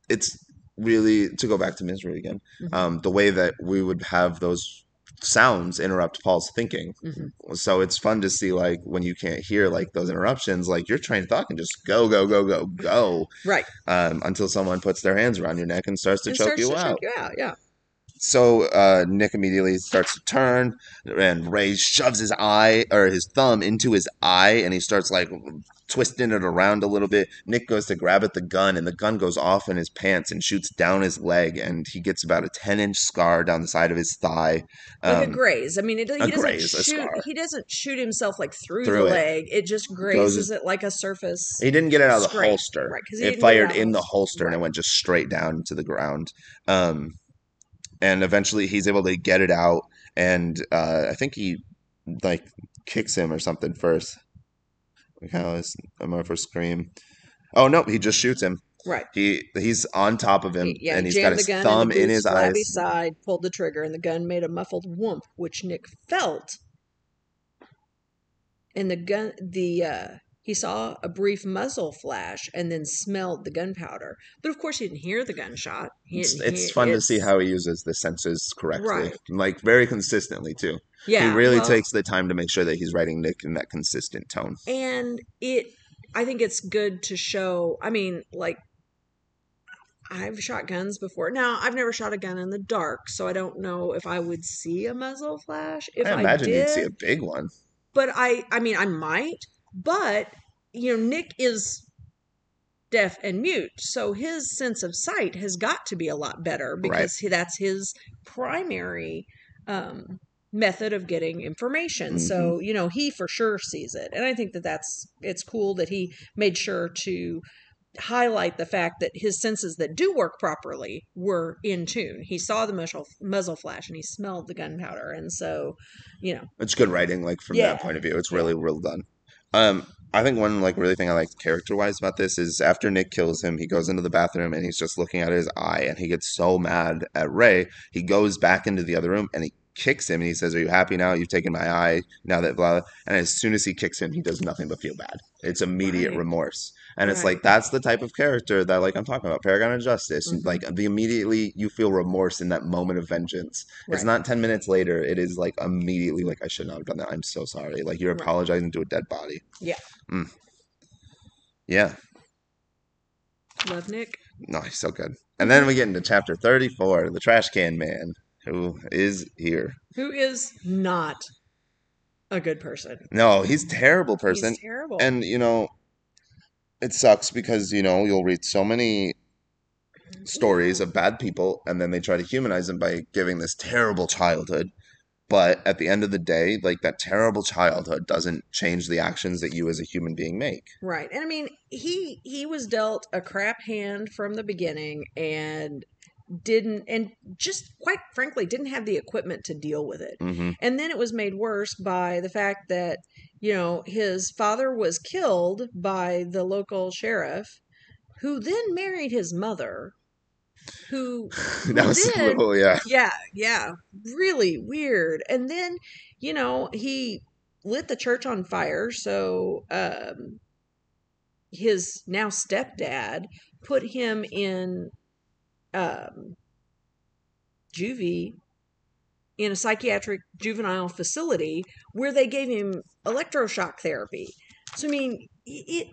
it's really to go back to misery again. Mhm. Um, the way that we would have those sounds interrupt Paul's thinking. Mhm. So it's fun to see like when you can't hear like those interruptions, like your train of thought can just go, go, go, go, go, right. um, until someone puts their hands around your neck and starts to And choke starts you to out. choke you out. Yeah. So uh, Nick immediately starts to turn, and Ray shoves his eye or his thumb into his eye, and he starts like twisting it around a little bit. Nick goes to grab at the gun, and the gun goes off in his pants and shoots down his leg, and he gets about a ten inch scar down the side of his thigh. Like a Um, graze. I mean, it, he doesn't graze, shoot. He doesn't shoot himself like through, Through the it. leg. It just grazes it like a surface. he didn't get it out of the Scrape. holster. Right, It fired in the- holster, and it went just straight down to the ground. Um, and eventually, he's able to get it out, and uh, I think he like kicks him or something first. Like how is I'm over scream. Oh no, he just shoots him. Right. He he's on top of him, He- yeah, and he he's got his thumb in, in his eyes. side, pulled the trigger, and the gun made a muffled whoomp, which Nick felt. And the gun, the uh, he saw a brief muzzle flash, and then smelled the gunpowder. But of course, he didn't hear the gunshot. He It's, it's hear- fun to see how he uses the senses correctly, Right. like very consistently too. Yeah, he really well, takes the time to make sure that he's writing Nick in that consistent tone. and it i think it's good to show i mean like i've shot guns before now i've never shot a gun in the dark so i don't know if i would see a muzzle flash if I i, imagine did you'd see a big one. but i i mean i might but you know nick is deaf and mute so his sense of sight has got to be a lot better because he, that's his primary um method of getting information so you know he for sure sees it and i think that that's it's cool that he made sure to highlight the fact that his senses that do work properly were in tune he saw the muzzle, muzzle flash and he smelled the gunpowder and so you know It's good writing, like from Yeah. that point of view. It's really well done. Um, I think one like really thing I like character wise about this is after Nick kills him, he goes into the bathroom and he's just looking at his eye, and he gets so mad at Ray, he goes back into the other room and he kicks him and he says, "Are you happy now? You've taken my eye now that blah." blah." And as soon as he kicks him, he does nothing but feel bad. It's immediate Right. remorse, and it's Right. like that's the type of character that like I'm talking about, Paragon of Justice. Mhm. Like the immediately you feel remorse in that moment of vengeance. It's not 10 minutes later. It is like immediately like I should not have done that. I'm so sorry. Like you're Right. apologizing to a dead body. Yeah. Mm. Yeah. love nick No, he's so good. And then we get into chapter 34, the trash can man, who is here. who is not a good person No, he's a terrible person. he's terrible And you know, it sucks because, you know, you'll read so many stories of bad people and then they try to humanize them by giving this terrible childhood. But at the end of the day, like that terrible childhood doesn't change the actions that you as a human being make. Right. And I mean, he he was dealt a crap hand from the beginning and didn't and just quite frankly didn't have the equipment to deal with it. hmm And then it was made worse by the fact that, you know, his father was killed by the local sheriff who then married his mother who that was then- little, yeah. yeah, yeah, really weird. And then, you know, he lit the church on fire. So, um, his now stepdad put him in, um, juvie in a psychiatric juvenile facility where they gave him electroshock therapy. So, I mean, it,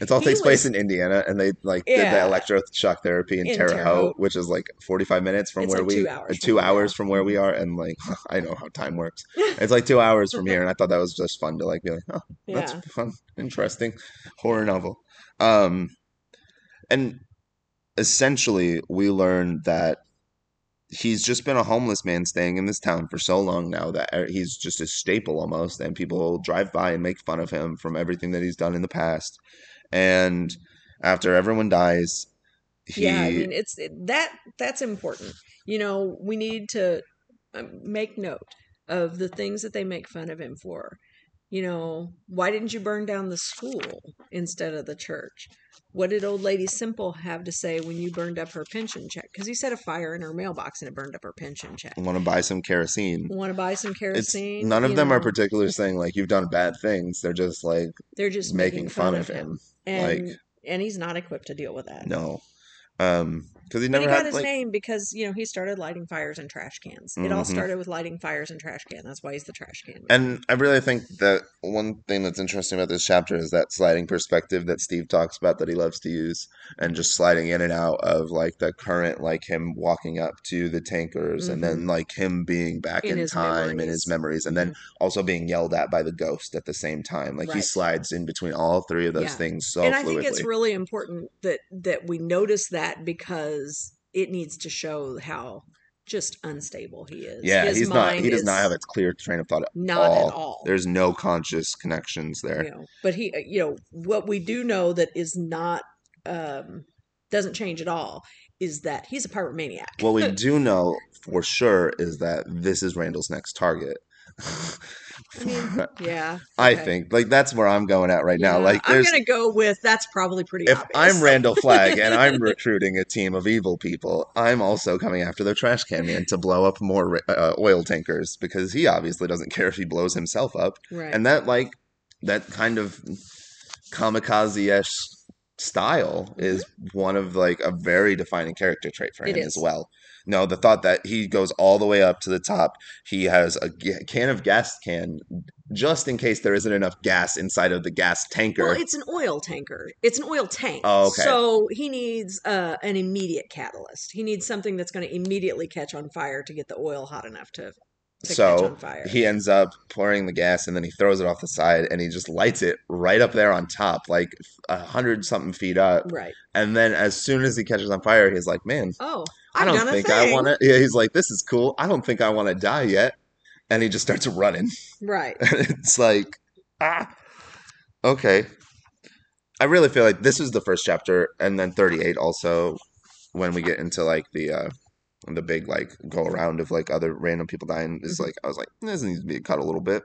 It all takes place in Indiana, and they like did the electroshock therapy in, In Terre Terre Haute, which is like forty-five minutes from where like we two hours from two we hours from where we are, and like I know how time works. It's like two hours from here, and I thought that was just fun to like be like, oh, yeah. that's fun, interesting horror novel. Um, and essentially, we learned that he's just been a homeless man staying in this town for so long now that uh, he's just a staple almost, and people drive by and make fun of him from everything that he's done in the past. And after everyone dies, he yeah i mean it's it, that that's important you know we need to um, make note of the things that they make fun of him for You know, why didn't you burn down the school instead of the church? What did old lady Simple have to say when you burned up her pension check? Because you set a fire in her mailbox and it burned up her pension check. Want to buy some kerosene? Want to buy some It's kerosene? none of them are particularly saying like you've done bad things. They're just like They're just making fun of him. and like and he's not equipped to deal with that. no, um, because he But never he got his like name because you know he started lighting fires in trash cans. It all Mhm. started with lighting fires in trash can. That's why he's the trash can. man. And I really think that one thing that's interesting about this chapter is that sliding perspective that Steve talks about that he loves to use, and just sliding in and out of like the current, like him walking up to the tankers, and then like him being back Mm-hmm. In in, time in his memories, and then also being yelled at by the ghost at the same time. Like he slides in between all three of those Yeah. things so and I fluidly. think it's really important that that we notice that because it needs to show how just unstable he is. yeah, His he's not. He does not have a clear train of thought at not all. at all. There's no conscious connections there. you know, but he, you know, what we do know that is not um doesn't change at all is that he's a pyromaniac. What we do know for sure is that this is Randall's next target. I mean, yeah, I okay. think like that's where I'm going at right now. Like I'm gonna go with that's probably pretty if obvious. I'm Randall Flagg and I'm recruiting a team of evil people, I'm also coming after the trash can man to blow up more uh, oil tankers because he obviously doesn't care if he blows himself up. right. And that like that kind of kamikaze-ish style is one of like a very defining character trait for Mm-hmm. Him as well. No, the thought that he goes all the way up to the top. He has a can of gas can just in case there isn't enough gas inside of the gas tanker. Well, it's an oil tanker. It's an oil tank. Oh, okay. So he needs uh, an immediate catalyst. He needs something that's going to immediately catch on fire to get the oil hot enough to, so he ends up pouring the gas and then he throws it off the side and he just lights it right up there on top, like a hundred something feet up. right. And then as soon as he catches on fire, he's like, "Man, Oh, I I've done a think I want to." Yeah, he's like, "This is cool. I don't think I want to die yet." And he just starts running. Right. it's like, ah, okay. I really feel like this is the first chapter, and then 38 also, when we get into like the uh the big like go around of like other random people dying, is Mhm. like I was like, this needs to be cut a little bit.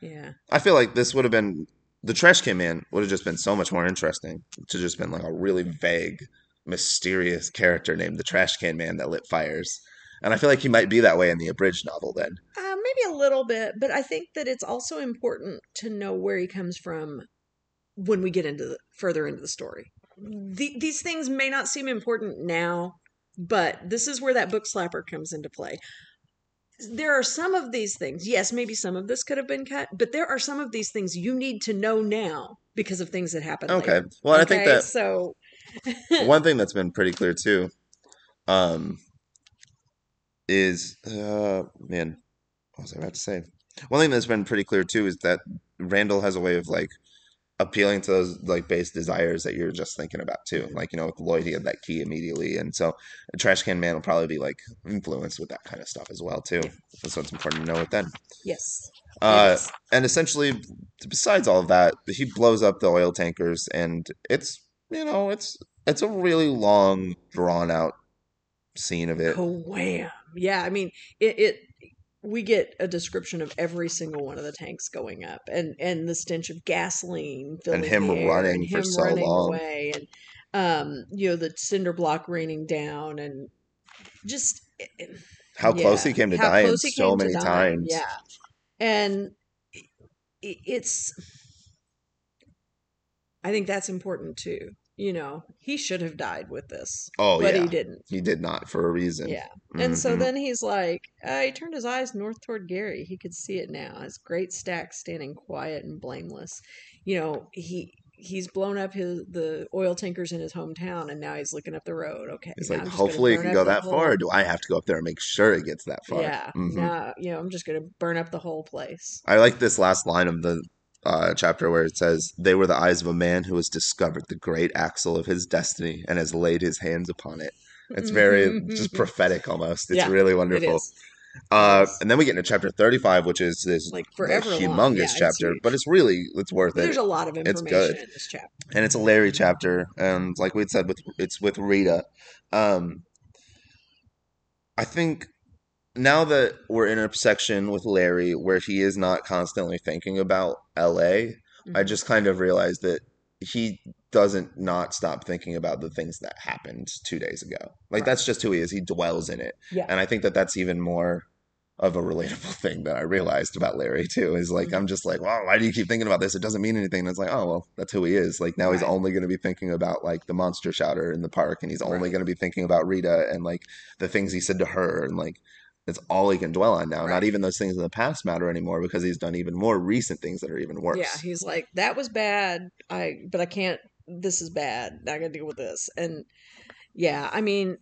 Yeah. I feel like this would have been the trash can man would have just been so much more interesting to just been like a really vague, mysterious character named the trash can man that lit fires. And I feel like he might be that way in the abridged novel then. Uh, maybe a little bit, but I think that it's also important to know where he comes from when we get into the, further into the story. The, these things may not seem important now, but this is where that book slapper comes into play. There are some of these things. Yes, maybe some of this could have been cut, but there are some of these things you need to know now because of things that happen. Okay. later. Well, I think Okay, that so. one thing that's been pretty clear too um is uh man what was i about to say one thing that's been pretty clear too is that randall has a way of like appealing to those like base desires that you're just thinking about too like you know with lloyd he had that key immediately and so a trash can man will probably be like influenced with that kind of stuff as well too so it's important to know it then Yes. uh Yes. and essentially besides all of that he blows up the oil tankers and it's you know it's it's a really long drawn out scene of it Oh, Wham! Yeah, I mean, it, it. We get a description of every single one of the tanks going up, and and the stench of gasoline filling him air, running and for him so running long. away, and um, you know, the cinder block raining down, and just how close he came to dying so many times Yeah, and it's. I think that's important too. You know, he should have died with this, oh but yeah he didn't. he did not for a reason Yeah. And so Mhm. then he's like, uh, he turned his eyes north toward Gary. He could see it now. His great stack standing quiet and blameless. You know, he he's blown up his the oil tankers in his hometown, and now he's looking up the road. Okay, He's like, I'm just gonna hopefully it can go that far, or do I have to go up there and make sure it gets that far? Yeah. Mhm. Now, you know, I'm just gonna burn up the whole place. I like this last line of the uh, chapter where it says, They were the eyes of a man who has discovered the great axle of his destiny and has laid his hands upon it. It's very just prophetic almost. It's Yeah, really wonderful. Uh, and then we get into chapter 35, which is this like forever humongous Yeah, chapter, huge. but it's really it's worth There's it. There's a lot of It's information good. in this chapter. and it's a Larry chapter, and like we said, with it's with Rita. Um, I think now that we're in a section with Larry where he is not constantly thinking about LA, I Mhm. just kind of realized that he doesn't not stop thinking about the things that happened two days ago. Like Right. that's just who he is. He dwells in it, yeah. and I think that that's even more of a relatable thing that I realized about Larry too. Is like Mhm. I'm just like, well, why do you keep thinking about this? It doesn't mean anything. And it's like, oh well, that's who he is. Like now he's only going to be thinking about like the monster shouter in the park, and he's only Right. going to be thinking about Rita and like the things he said to her, and like that's all he can dwell on now. Not even those things in the past matter anymore because he's done even more recent things that are even worse. Yeah, he's like, that was bad. I but I can't. This is bad. I got to deal with this. And yeah, I mean,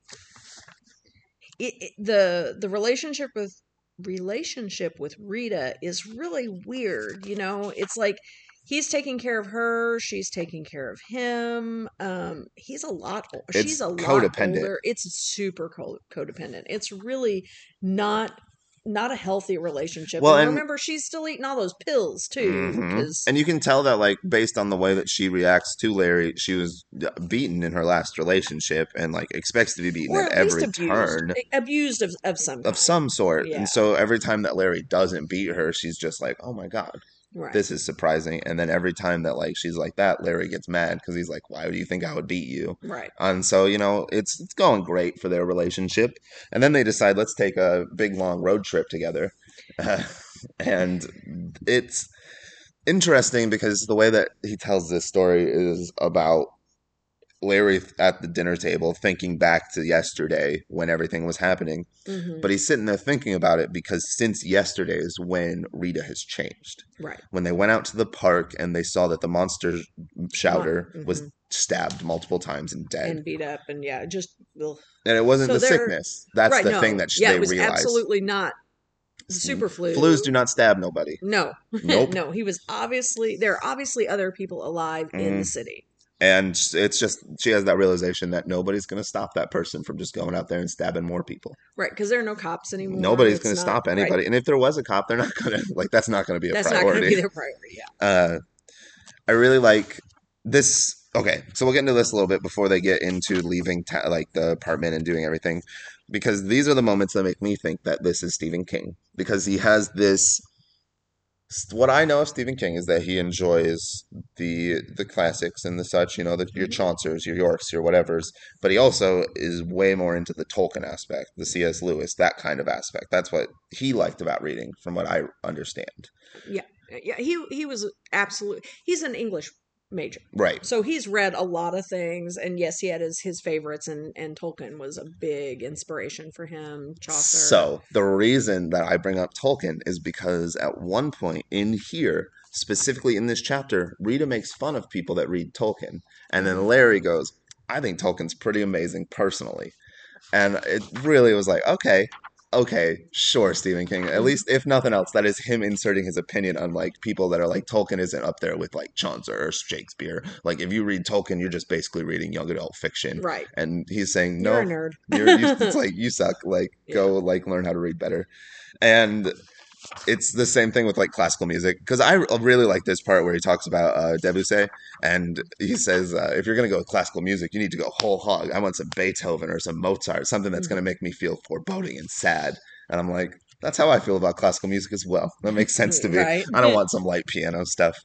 it, it- the the relationship with relationship with Rita is really weird. You know, it's like he's taking care of her, she's taking care of him. Um, he's a lot. It's She's a lot codependent. older. It's super co- codependent. It's really not. Not a healthy relationship. Well, and, and- remember, she's still eating all those pills too. Mhm. 'cause- And you can tell that, like, based on the way that she reacts to Larry, she was uh, beaten in her last relationship and, like, expects to be beaten at, every abused, turn abused of, of some of some sort. Yeah. And so every time that Larry doesn't beat her, she's just like, oh my God, right. this is surprising. And then every time that, like, she's like that, Larry gets mad because he's like, why do you think I would beat you? right. And so, you know, it's it's going great for their relationship. And then they decide, let's take a big long road trip together. and it's interesting because the way that he tells this story is about Larry at the dinner table thinking back to yesterday when everything was happening. hmm But he's sitting there thinking about it because since yesterday is when Rita has changed. right. When they went out to the park and they saw that the monster shouter Mon- was stabbed multiple times and dead. And beat up and yeah, just ugh. And it wasn't So the sickness. That's right. the no. thing that yeah, they it was realized. absolutely not super flu. Flus do not stab nobody. No, Nope. no. He was obviously there are obviously other people alive in Mhm. the city. And it's just she has that realization that nobody's going to stop that person from just going out there and stabbing more people. Right, because there are no cops anymore. Nobody's going to stop right. anybody. And if there was a cop, they're not going to like that's not going to be a That's not going to priority. be their priority. Yeah. uh, I really like this. Okay, so we'll get into this a little bit before they get into leaving ta- like the apartment and doing everything, because these are the moments that make me think that this is Stephen King because he has this. What I know of Stephen King is that he enjoys the the classics and the such, you know, the, your Mhm. Chaucers, your Yorks, your whatevers, but he also is way more into the Tolkien aspect, the C.S. Lewis, that kind of aspect. That's what he liked about reading, from what I understand. Yeah, yeah. he he was absolute. He's an English major, Right. so he's read a lot of things. And yes, he had his his favorites, and and Tolkien was a big inspiration for him. Chaucer. So the reason that I bring up Tolkien is because at one point in here, specifically in this chapter, Rita makes fun of people that read Tolkien, and then mm-hmm. Larry goes, "I think Tolkien's pretty amazing personally," and it really was like, okay. Okay, sure, Stephen King. At mm-hmm. least, if nothing else, that is him inserting his opinion on like people that are like Tolkien isn't up there with like Chaucer or Shakespeare. Like, if you read Tolkien, you're just basically reading young adult fiction. right, And he's saying, no, you're a nerd. you're, you, it's like you suck. Like go like learn how to read better. And it's the same thing with like classical music because I really like this part where he talks about uh, Debussy and he says uh, if you're gonna go with classical music, you need to go whole hog. I want some Beethoven or some Mozart, something that's gonna make me feel foreboding and sad. And I'm like, that's how I feel about classical music as well. That makes sense to me. Right. I don't want some light piano stuff.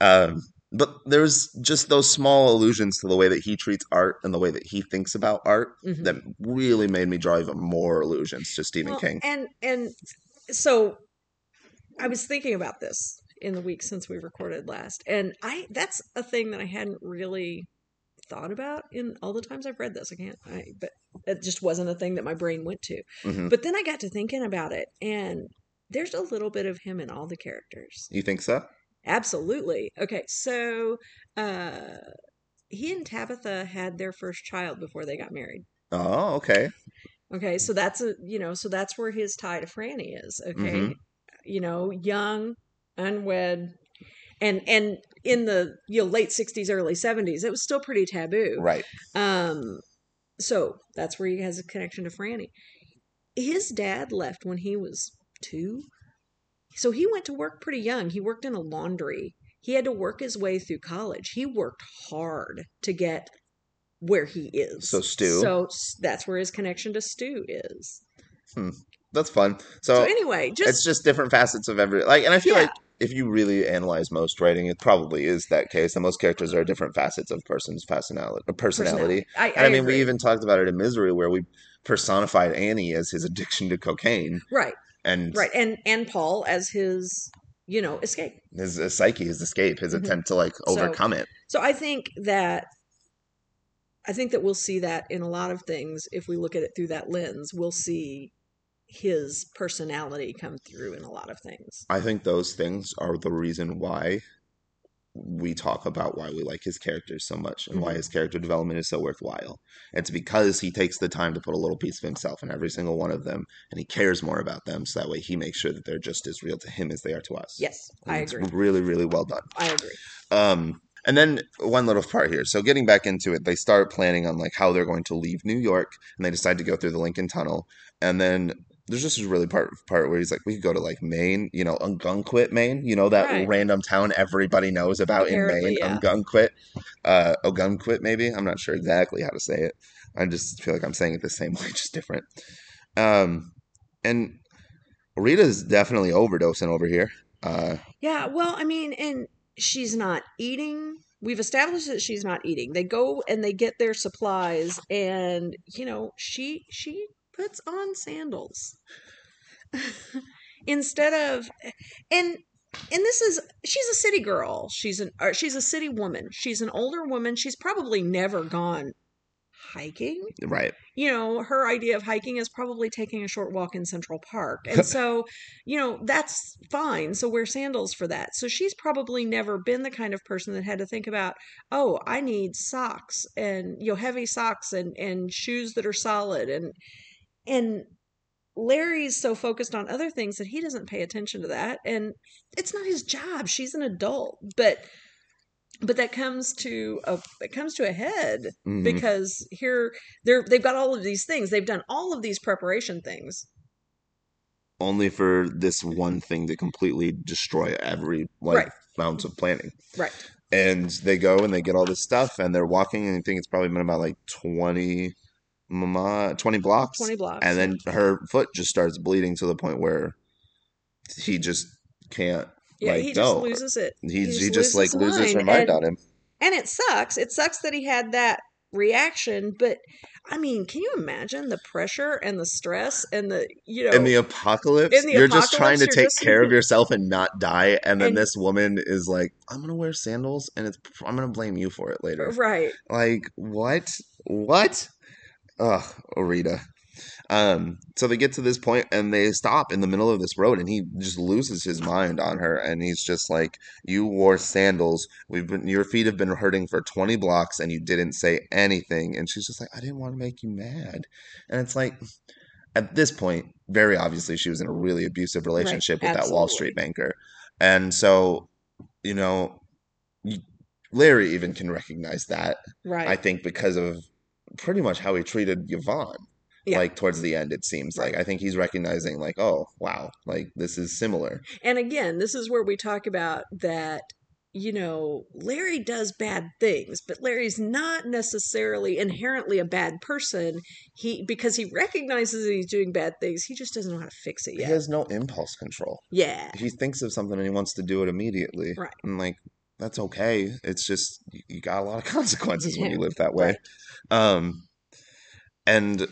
Um, but there's just those small allusions to the way that he treats art and the way that he thinks about art Mhm. that really made me draw even more allusions to Stephen Well, King. And and so I was thinking about this in the week since we recorded last, and I that's a thing that I hadn't really thought about in all the times I've read this. I can't, I but it just wasn't a thing that my brain went to. hmm But then I got to thinking about it, and there's a little bit of him in all the characters. You think so? Absolutely. Okay, so uh he and Tabitha had their first child before they got married. Oh, okay. Okay, so that's a you know, so that's where his tie to Franny is. Okay, Mhm. You know, young, unwed, and and in the you know late sixties, early seventies, it was still pretty taboo. Right. Um, so that's where he has a connection to Franny. His dad left when he was two, so he went to work pretty young. He worked in a laundry. He had to work his way through college. He worked hard to get where he is. So Stu- So that's where his connection to Stu is. Hmm. That's fun. So, So, anyway, just it's just different facets of every like, and I feel Yeah. like if you really analyze most writing, it probably is that case. That most characters are different facets of person's personality. Personality. I, And I, mean, agree. we even talked about it in Misery, where we personified Annie as his addiction to cocaine, right, and right, and and Paul as his you know escape. his, his psyche, his escape, his Mhm. attempt to like So- overcome it. So I think that I think that we'll see that in a lot of things if we look at it through that lens. We'll see his personality come through in a lot of things. I think those things are the reason why we talk about why we like his characters so much and why Mhm. his character development is so worthwhile. It's because he takes the time to put a little piece of himself in every single one of them and he cares more about them so that way he makes sure that they're just as real to him as they are to us. Yes, I And it's agree. really, really well done. I agree. Um, and then one little part here. So getting back into it, they start planning on like how they're going to leave New York, and they decide to go through the Lincoln Tunnel. And then there's just this really part part where he's like, we could go to like Maine, you know, Ungunquit, Maine, you know that Right. random town everybody knows about Apparently, in Maine, yeah. Ungunquit, uh, Ogunquit, maybe. I'm not sure exactly how to say it. I just feel like I'm saying it the same way, just different. Um, and Rita's definitely overdosing over here. Uh, Yeah, well, I mean, and she's not eating. We've established that she's not eating. They go and they get their supplies and, you know, she she puts on sandals. Instead of and and this is she's a city girl. She's an or she's a city woman. She's an older woman. She's probably never gone hiking right. you know, her idea of hiking is probably taking a short walk in Central Park. And so, you know, that's fine. So wear sandals for that. So she's probably never been the kind of person that had to think about, oh, I need socks and, you know, heavy socks and, and shoes that are solid. And, and, Larry's so focused on other things that he doesn't pay attention to that and it's not his job. She's an adult. But but that comes to a it comes to a head Mhm. because here they're they've got all of these things they've done all of these preparation things only for this one thing to completely destroy every like Right. ounce of planning. right And they go and they get all this stuff and they're walking and I think it's probably been about like 20 mama 20 blocks. 20 blocks And then her foot just starts bleeding to the point where he just can't yeah like he just loses it he, just he just like loses loses her mind. And- on him. and it sucks it sucks that he had that reaction but i mean can you imagine the pressure and the stress and the you know In the apocalypse, In the you're just trying to take care of yourself and not die, and then And- this woman is like, "I'm gonna wear sandals, and it's I'm gonna blame you for it later." right Like what? What? Ugh, Rita. Um, so they get to this point and they stop in the middle of this road and he just loses his mind on her and he's just like, You wore sandals. We've been your feet have been hurting for 20 blocks and you didn't say anything. And she's just like, I didn't want to make you mad. And it's like at this point, very obviously she was in a really abusive relationship with that Wall. Street banker. And so, you know, Larry even can recognize that. right I think because of pretty much how he treated Yvonne. Yeah. Like towards the end, it seems like I think he's recognizing like, oh wow, like this is similar. And again, this is where we talk about that, you know, Larry does bad things, but Larry's not necessarily inherently a bad person. He because he recognizes that he's doing bad things, he just doesn't know how to fix it yet He has no impulse control. yeah. He thinks of something and he wants to do it immediately. Right. And like that's okay. It's just you- you got a lot of consequences when you live that way. Um, and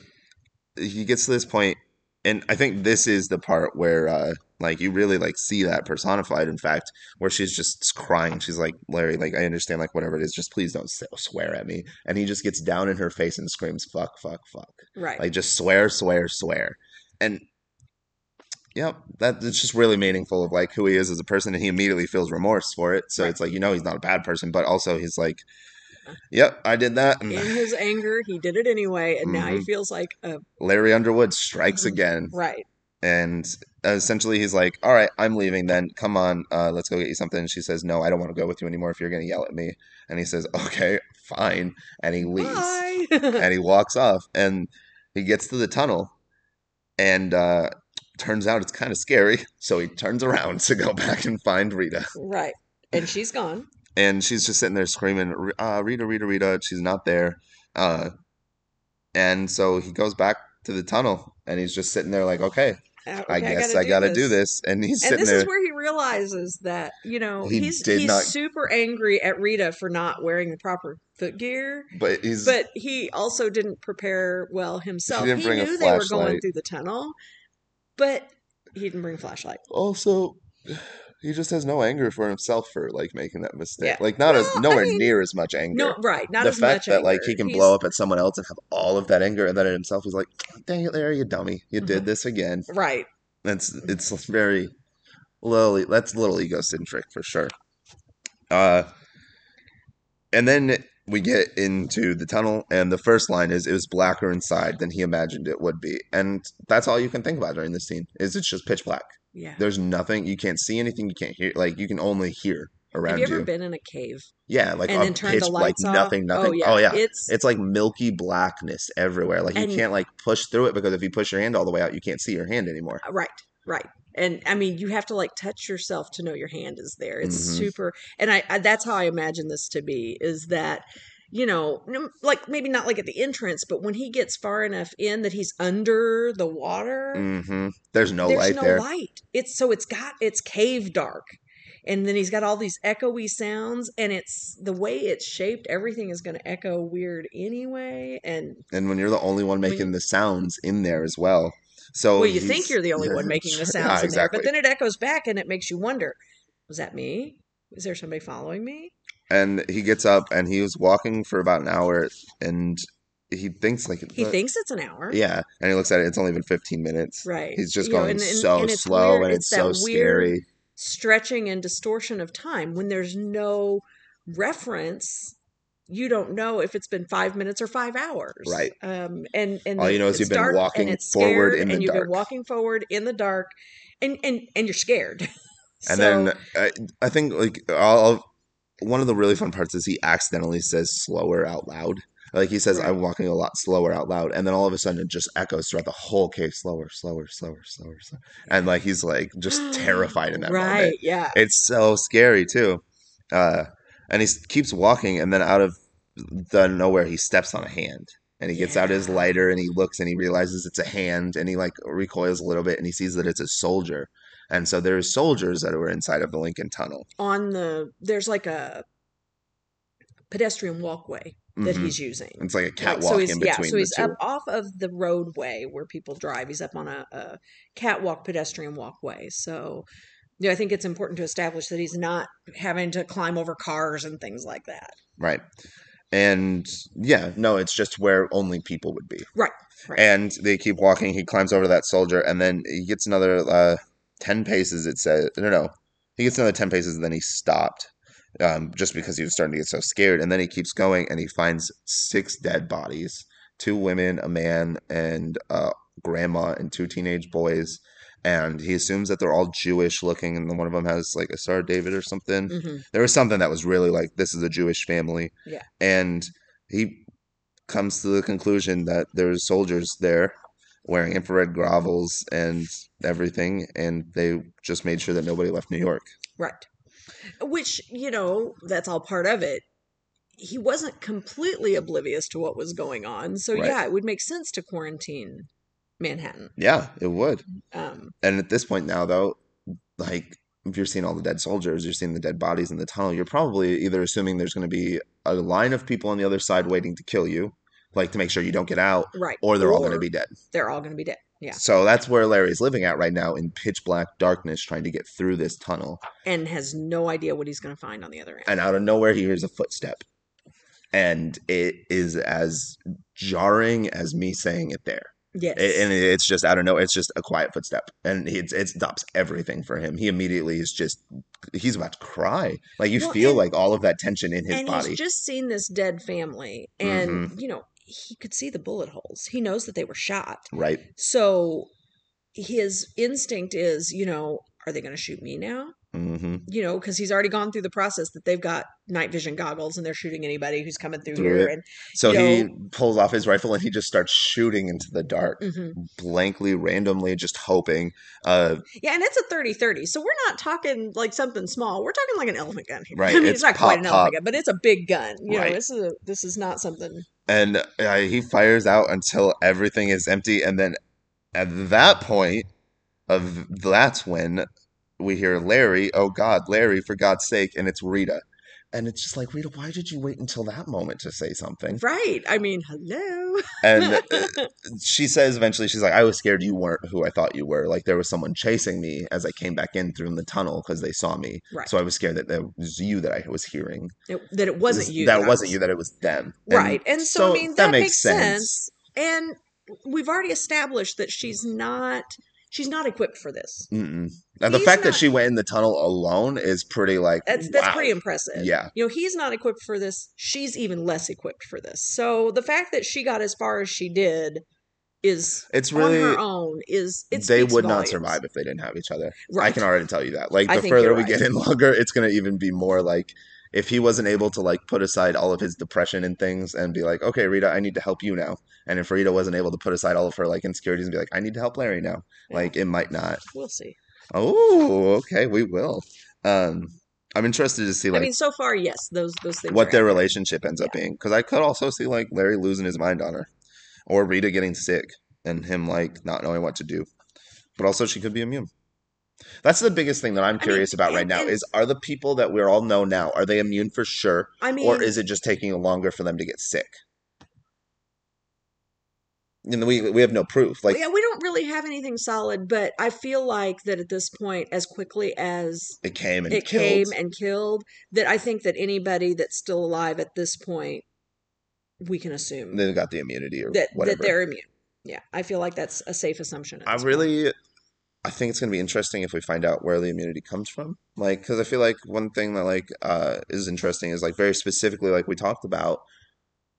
he gets to this point, and I think this is the part where, uh, like, you really like see that personified. In fact, where she's just crying. She's like, "Larry, like, I understand, like, whatever it is, just please don't swear at me." And he just gets down in her face and screams, "Fuck, fuck, fuck!" Right. Like, just swear, swear, swear. And yep, that it's just really meaningful of like who he is as a person, and he immediately feels remorse for it. So Right. it's like you know he's not a bad person, but also he's like, "Yep, I did that." And In his anger, he did it anyway, and now he Mhm. feels like a Larry Underwood strikes Mhm. again, right. and essentially he's like, "All right, I'm leaving. Then come on, uh, let's go get you something." And she says, "No, I don't want to go with you anymore. If you're gonna yell at me," and he says, "Okay, fine," and he leaves and he walks off, and he gets to the tunnel, and uh, turns out it's kind of scary, so he turns around to go back and find Rita, right. And she's gone. and she's just sitting there screaming, uh, "Rita, Rita, Rita!" She's not there, uh, and so he goes back to the tunnel, and he's just sitting there like, "Okay." uh, I guess I gotta do this. And he's And sitting this there. is where he realizes that you know He he's he's not- super angry at Rita for not wearing the proper footgear, but he's but he also didn't prepare well himself. he a knew they were going through the tunnel, but he didn't bring a flashlight. also he just has no anger for himself for like making that mistake. Yeah. Like not as Well, I nowhere mean, near as much anger. No, right? Not the fact that like he can He's- blow up at someone else and have all of that anger, and then at himself he's like, "Dang it, Larry, you dummy! You did Mhm. this again." Right. That's it's very little. That's a little egocentric for sure. Uh, and then we get into the tunnel, and the first line is, "It was blacker inside than he imagined it would be," and that's all you can think about during this scene. Is it's just pitch black. Yeah. There's nothing. You can't see anything. You can't hear. Like you can only hear around Have you ever you. been in a cave yeah, like and then turn pitch the like off? nothing, nothing. Oh yeah. Oh yeah. It's It's like milky blackness everywhere. Like you can't like push through it because if you push your hand all the way out, you can't see your hand anymore. Uh, right. Right. And I mean, you have to like touch yourself to know your hand is there. It's Mhm. super, and I, I that's how I imagine this to be. Is that you know, like maybe not like at the entrance, but when he gets far enough in that he's under the water, hmm There's no light. there's light no there. light. It's so it's got it's cave dark. And then he's got all these echoey sounds, and it's the way it's shaped. Everything is going to echo weird anyway. And And when you're the only one making the sounds in there as well. So well, you think you're the only one making the ah, sounds Yeah, exactly. there, but then it echoes back, and it makes you wonder: Was that me? Is there somebody following me? and he gets up and he was walking for about an hour and he thinks like He thinks it's an hour, Yeah, and he looks at it. It's only been 15 minutes. right? He's just You know, going and- and- so and slow, weird- and it's, that so scary. stretching and distortion of time when there's no reference you don't know if it's been five minutes or five hours Right. um and and All you know is you've been walking forward in the and you've dark. been walking forward in the dark and and and you're scared And So- then I, I think like all one of the really fun parts is he accidentally says slower out loud. Like he says, Right. "I'm walking a lot slower out loud," and then all of a sudden it just echoes throughout the whole cave, slower, slower, slower, slower, slower. and like he's like just terrified in that right moment. yeah It's so scary too. Uh, and he keeps walking, and then out of the nowhere, he steps on a hand, and he gets out his lighter, and he looks, and he realizes it's a hand, and he like recoils a little bit, and he sees that it's a soldier, and so there's soldiers that were inside of the Lincoln Tunnel. on the there's like a pedestrian walkway that Mhm. he's using It's like a Like, catwalk so he's, in yeah, between so he's up off of the roadway where people drive. He's up on a, a catwalk, pedestrian walkway. So, yeah, I think it's important to establish that he's not having to climb over cars and things like that. Right. And yeah, no, it's just where only people would be. Right, right. And they keep walking. He climbs over that soldier, and then he gets another uh, 10 paces, it says. No, no. He gets another 10 paces, and then he stopped um, just because he was starting to get so scared. And then he keeps going, and he finds six dead bodies two women, a man, and a grandma, and two teenage boys. And he assumes that they're all Jewish looking, and one of them has like a Star of David or something hmm there was something that was really like this is a Jewish family. Yeah. And he comes to the conclusion that there's soldiers there wearing infrared goggles and everything and they just made sure that nobody left New York. Right. Which, you know, that's all part of it. He wasn't completely oblivious to what was going on. So, Right. yeah, it would make sense to quarantine Manhattan. Yeah, it would. Um, And at this point now though, like if you're seeing all the dead soldiers, you're seeing the dead bodies in the tunnel, you're probably either assuming there's going to be a line of people on the other side waiting to kill you, like to make sure you don't get out, right. or they're all going to be dead. They're all going to be dead. Yeah. So that's where Larry's living at right now in pitch black darkness, trying to get through this tunnel. And has no idea what he's going to find on the other end. And out of nowhere, he hears a footstep. And it is as jarring as me saying it there. Yes. And it's just, I don't know, it's just a quiet footstep. And it's, it stops everything for him. He immediately is just, he's about to cry. Like you Well, feel and- like all of that tension in his and body. he's just seen this dead family. And, Mm-hmm. you know, he could see the bullet holes. He knows that they were shot. right. So his instinct is, you know, are they going to shoot me now? Hmm You know, because he's already gone through the process that they've got night vision goggles and they're shooting anybody who's coming through, Through here. it. And So You he know- pulls off his rifle and he just starts shooting into the dark, Mhm. blankly, randomly, just hoping. Uh, yeah, and it's a 30 30. So we're not talking like something small. We're talking like an elephant gun here. Right, I mean, it's it's, not quite an pop. elephant gun, but it's a big gun. You Right. know, this is a, this is not something. and uh, he fires out until everything is empty and then at that point of that's when we hear Larry, oh God, Larry, for God's sake, and it's Rita. And it's just like, Rita, why did you wait until that moment to say something? Right. I mean, hello. And uh, she says eventually, she's like, I was scared you weren't who I thought you were. Like there was someone chasing me as I came back in through the tunnel because they saw me. Right. So I was scared that it was you that I was hearing. It- that it wasn't you. That it wasn't was- you, that it was them. Right. And so, I mean, that, makes sense. And we've already established that she's not she's not equipped for this. Mm-mm. And the He's fact that she went in the tunnel alone is pretty like That's that's wow. pretty impressive. Yeah. You know, he's not equipped for this. She's even less equipped for this. So the fact that she got as far as she did is It's on really her own is it they would not survive if they didn't have each other. right. I can already tell you that. Like the further we right. get in longer, it's gonna even be more like if he wasn't able to like put aside all of his depression and things and be like, okay, Rita, I need to help you now. And if Rita wasn't able to put aside all of her like insecurities and be like, I need to help Larry now, Yeah. like it might not. We'll see. Oh, okay, we will. Um, I'm interested to see like. I mean, so far, yes, those those things. what their accurate. relationship ends up being because I could also see like Larry losing his mind on her, or Rita getting sick and him like not knowing what to do. But also, she could be immune. That's the biggest thing that I'm mean, curious about right and- now is are the people that we all know now are they immune for sure, I mean, or is it just taking longer for them to get sick? And we we have no proof. Like yeah, we don't really have anything solid, but I feel like that at this point, as quickly as it came and it killed. came and killed, that I think that anybody that's still alive at this point, we can assume They've got the immunity or that whatever. that they're immune. Yeah, I feel like that's a safe assumption. I this point. I think it's gonna be interesting if we find out where the immunity comes from. Like, because I feel like one thing that like uh is interesting is like very specifically like we talked about,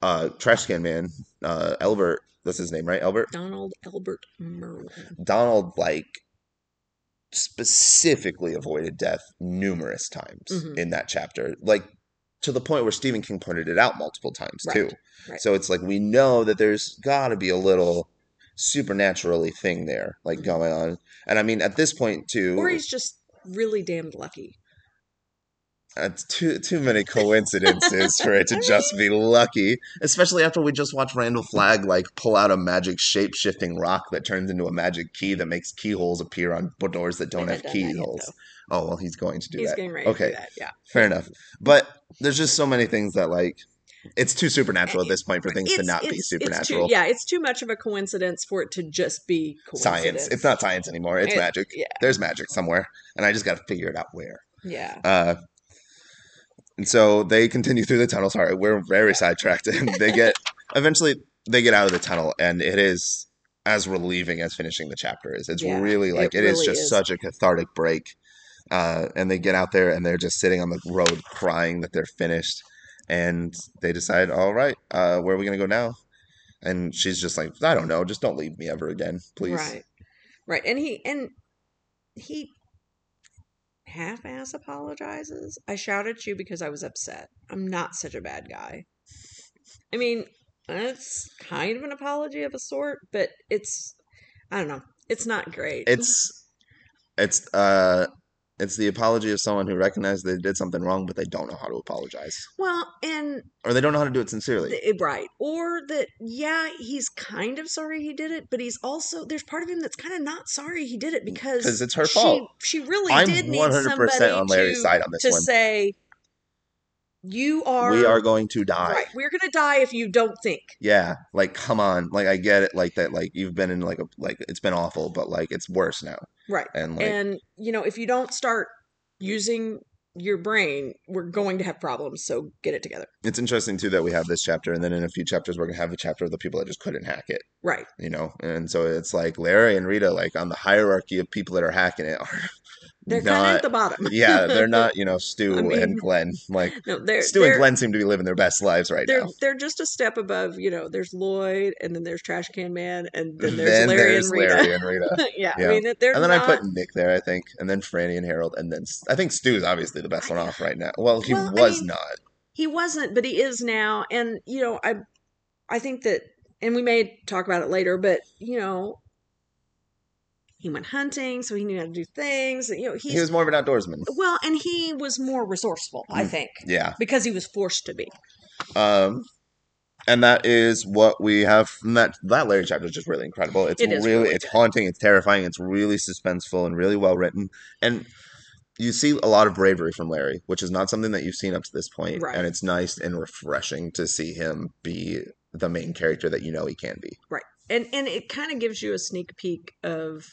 uh, Trash Can Man, uh, Albert. That's his name, right? Albert. Donald Albert Merlin. Donald like specifically avoided death numerous times Mhm. in that chapter, like to the point where Stephen King pointed it out multiple times Right, too. right. So it's like we know that there's got to be a little supernaturally thing there, like Mhm. going on. And I mean, at this point too, Or he's just really damned lucky. it's too too many coincidences for it to just be lucky. Especially after we just watched Randall Flagg like pull out a magic shape shifting rock that turns into a magic key that makes keyholes appear on doors that don't have haven't done that yet, keyholes. Oh well, he's going to do He's that. getting ready to Okay. do that. Yeah. Fair enough. But there's just so many things that like it's too supernatural at this point for things to not be it's- it's supernatural. too, yeah, it's too much of a coincidence for it to just be Science. It's not science anymore. It's It- magic. Yeah. There's magic somewhere, and I just got to figure it out where. Yeah. Uh, and so they continue through the tunnel. Sorry, we're very sidetracked. And they get eventually they get out of the tunnel, and it is as relieving as finishing the chapter is. It's Yeah, really like it it is really just is. such a cathartic break. Uh, and they get out there, and they're just sitting on the road crying that they're finished. And they decide, all right, uh, where are we gonna go now? And she's just like, I don't know, just don't leave me ever again, please. Right. Right. And he and he half ass apologizes. I shout at you because I was upset. I'm not such a bad guy. I mean, it's kind of an apology of a sort, but it's I don't know. It's not great. It's it's uh it's the apology of someone who recognized they did something wrong, but they don't know how to apologize, well, and or they don't know how to do it sincerely. th- right. Or that yeah, he's kind of sorry he did it, but he's also there's part of him that's kind of not sorry he did it because 'Cause it's her she, fault. She really I'm did need 100% somebody on Larry's to, side on this to one. say you are we are going to die. right. We're gonna die if you don't think. Yeah, like come on, like I get it, like that, like you've been in like a like it's been awful, but like it's worse now, Right. and like and you know, if you don't start using your brain, we're going to have problems. So get it together. it's interesting too that we have this chapter, and then in a few chapters we're gonna have a chapter of the people that just couldn't hack it, Right. you know, and so it's like Larry and Rita, like on the hierarchy of people that are hacking it, are They're kind of at the bottom. Yeah, they're not, you know, Stu I mean, and Glen. Like No, they're Stu they're, and Glen seem to be living their best lives right they're now. they're just a step above. You know, there's Lloyd, and then there's Trash Can Man, and then there's then Larry there's and Rita. Larry and Rita. yeah, Yeah. I mean, they're not. and then not, I put Nick there, I think, and then Franny and Harold, and then I think Stu's obviously the best one off right now. Well, he Well, I was mean, not. he wasn't, but he is now. And you know, I I think that, and we may talk about it later, but you know, he went hunting, so he knew how to do things. You know, He was more of an outdoorsman. well, and he was more resourceful, I Mm. think, Yeah. because he was forced to be. Um, and that is what we have from that that Larry chapter is just really incredible. It's It really, really it's good. haunting, it's terrifying, it's really suspenseful and really well written. And you see a lot of bravery from Larry, which is not something that you've seen up to this point. Right. And it's nice and refreshing to see him be the main character that you know he can be. Right. And and it kind of gives you a sneak peek of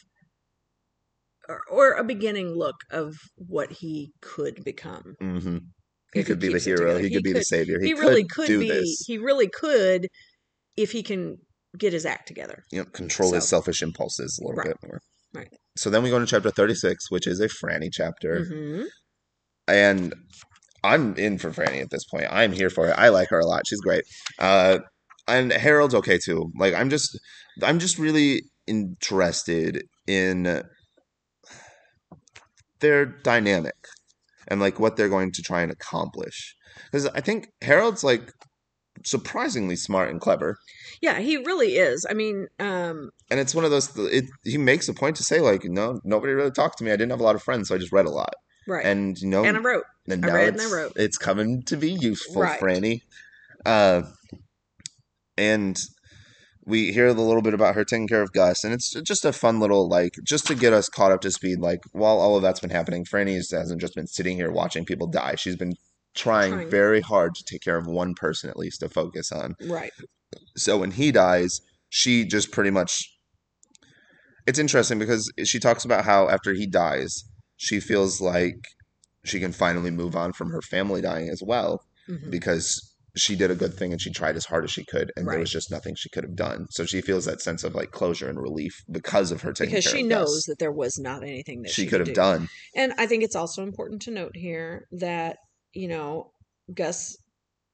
or, or a beginning look of what he could become hmm He could be the hero. together. He could be the savior. he, He, really could could do be this. he really could if he can get his act together you know, control his selfish impulses a little Right. bit more. Right. So then we go into chapter 36, which is a Franny chapter. hmm and I'm in for Franny at this point. I'm here for it. I like her a lot. She's great. Uh, and Harold's okay too. Like I'm just, I'm just really interested in their dynamic and like what they're going to try and accomplish. Because I think Harold's like surprisingly smart and clever, yeah he really is i mean um and it's one of those. It, he makes a point to say like, no, nobody really talked to me. I didn't have a lot of friends, so I just read a lot. right And you know, and i wrote and I now read and I it's, wrote. it's coming to be useful, Right. Franny. Uh, and we hear a little bit about her taking care of Gus, and it's just a fun little like just to get us caught up to speed. Like while all of that's been happening, Franny hasn't just been sitting here watching people die. She's been trying, Trying. very hard to take care of one person at least to focus on. right So when he dies, she just pretty much. It's interesting because she talks about how after he dies, she feels like she can finally move on from her family dying as well Mhm. because she did a good thing and she tried as hard as she could and there was just nothing she could have done. So she feels that sense of like closure and relief because of her taking because she knows that there was not anything that she, she, could have do. done. And I think it's also important to note here that, you know, Gus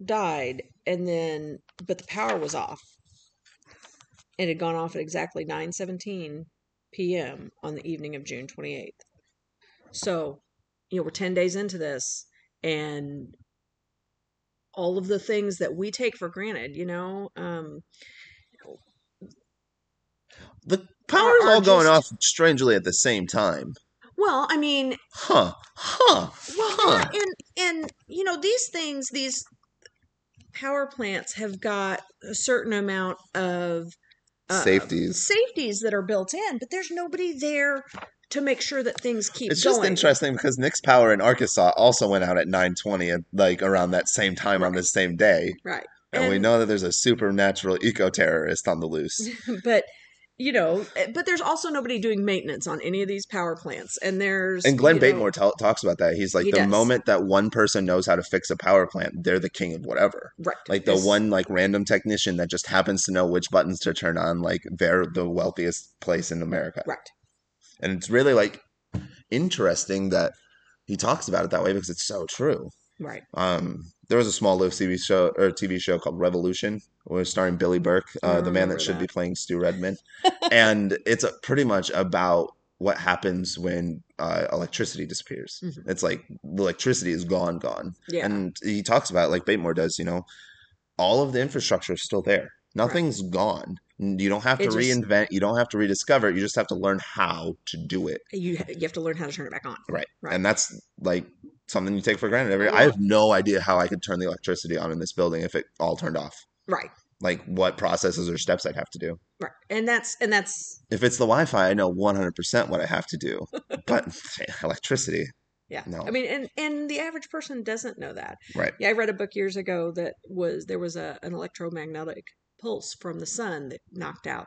died and then but the power was off. It had gone off at exactly 9:17 p.m. on the evening of June 28th. So, you know, we're 10 days into this and all of the things that we take for granted, you know, um The power's are all going just- off strangely at the same time. well, I mean, Huh. Huh. Well, Huh. yeah, and and you know these things, these power plants have got a certain amount of uh, Safeties. safeties that are built in, but there's nobody there to make sure that things keep going. It's just going. interesting because Nick's power in Arkansas also went out at 9:20 and like around that same time on the same day. right? And, we know that there's a supernatural eco terrorist on the loose. but you know, eh, but there's also nobody doing maintenance on any of these power plants, and there's And Glen Batemore ta- talks about that. He's like, He the does. moment that one person knows how to fix a power plant, they're the king of whatever. right? Like the It's- one like random technician that just happens to know which buttons to turn on, like they're the wealthiest place in America. right? And it's really like interesting that he talks about it that way because it's so true. Right. Um, there was a small little TV show or TV show called Revolution, was starring Billy Burke, uh, the man remember that should be playing Stu Redman, and it's a, pretty much about what happens when uh, electricity disappears. Mhm. It's like the electricity is gone, gone, Yeah. and he talks about it like Batemore does. You know, all of the infrastructure is still there. Nothing's gone. You don't have to just- reinvent. You don't have to rediscover it. You just have to learn how to do it. you you have to learn how to turn it back on. Right. Right. And that's like something you take for granted. Every I have no idea how I could turn the electricity on in this building if it all turned off. Right. Like what processes or steps I'd have to do. Right. And that's and that's If it's the Wi-Fi, I know 100% what I have to do. But electricity, Yeah. No. I mean, and and the average person doesn't know that. right? Yeah, I read a book years ago that was there was a an electromagnetic pulse from the sun that knocked out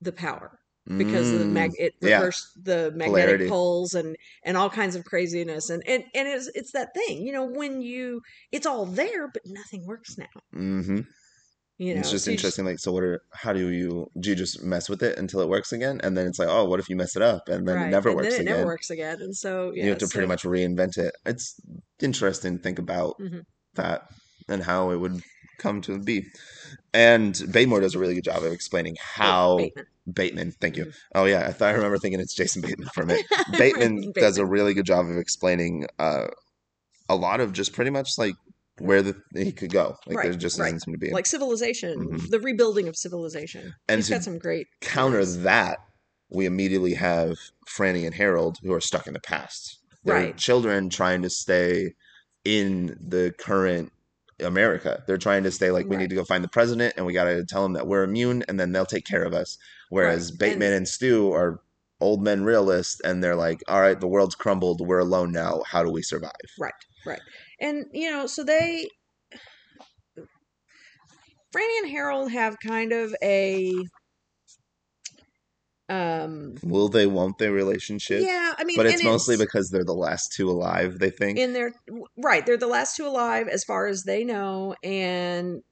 the power because of the Mm, mag it yeah. reversed the magnetic Polarity. poles and and all kinds of craziness and and and it's it's that thing you know when you it's all there but nothing works now mhm. you know it's just so interesting. Like, so what? Are how do you do? You just mess with it until it works again, and then it's like, oh, what if you mess it up, and then right, it never and works then it again? never works again and so yeah you have to pretty much reinvent it. It's interesting to think about Mhm. that and how it would come to be. And Batemore does a really good job of explaining how Bateman. Bateman. Thank you. Oh yeah, I thought I remember thinking it's Jason Bateman for a minute. Bateman Right, does a really good job of explaining uh, a lot of just pretty much like where the he could go. Like there Right, just right. doesn't to be. like civilization Mhm. the rebuilding of civilization And he's to got some great counter that, we immediately have Franny and Harold who are stuck in the past. They're Right. children trying to stay in the current America. They're trying to say like we need to go find the president and we got to tell them that we're immune and then they'll take care of us. Whereas Right. Bateman And- and Stu are old men realists and they're like, all right, the world's crumbled. We're alone now. How do we survive? Right, right. And you know, so they Franny and Harold have kind of a um Will they, won't they relationship? yeah, I mean but it's and mostly because they're the last two alive, they think. in their right, they're the last two alive as far as they know and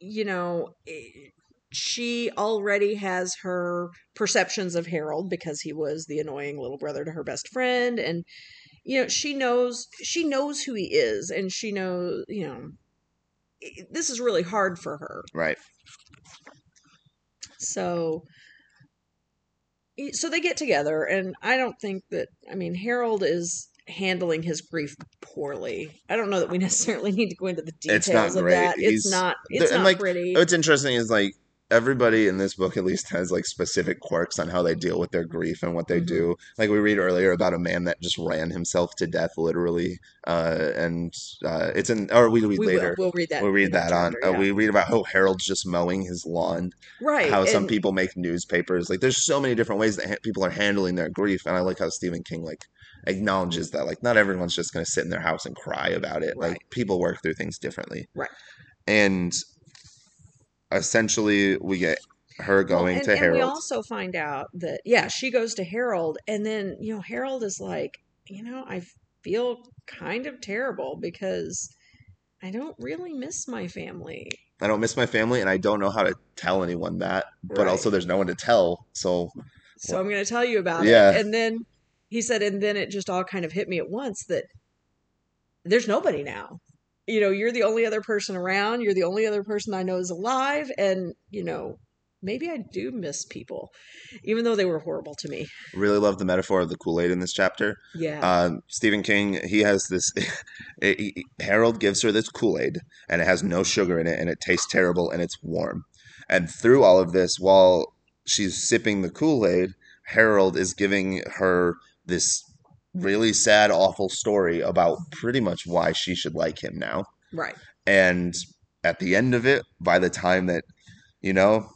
you know, she already has her perceptions of Harold because he was the annoying little brother to her best friend and you know, she knows she knows who he is and she knows, you know, this is really hard for her. right. So so they get together and I don't think that I mean Harold is handling his grief poorly. I don't know that we necessarily need to go into the details It's not of great. that. It's He's- not it's not like, pretty. What's interesting is like everybody in this book at least has like specific quirks on how they deal with their grief and what they Mhm. do. Like we read earlier about a man that just ran himself to death literally, uh, and uh, it's in or we read we later. will we'll read that. We'll read that on. chapter, Uh, we read about how Harold's just mowing his lawn. right. How some people make newspapers. Like there's so many different ways that ha- people are handling their grief, and I like how Stephen King like acknowledges that like not everyone's just going to sit in their house and cry about it. Right. Like people work through things differently. Right. And essentially, we get her Well, going and, to and we also find out that yeah, she goes to Harold, and then you know Harold is like, you know, I feel kind of terrible because I don't really miss my family. I don't miss my family, and I don't know how to tell anyone that. But Right. also, there's no one to tell. So So I'm going to tell you about Yeah. it. And then he said, and then it just all kind of hit me at once that there's nobody now. You know, you're the only other person around. You're the only other person I know is alive. And, you know, maybe I do miss people, even though they were horrible to me. really love the metaphor of the Kool Aid in this chapter. Yeah. Um, Stephen King, he has this. he- Harold gives her this Kool Aid, and it has no sugar in it, and it tastes terrible, and it's warm. And through all of this, while she's sipping the Kool Aid, Harold is giving her this really sad, awful story about pretty much why she should like him now. right. And at the end of it, by the time that, you know,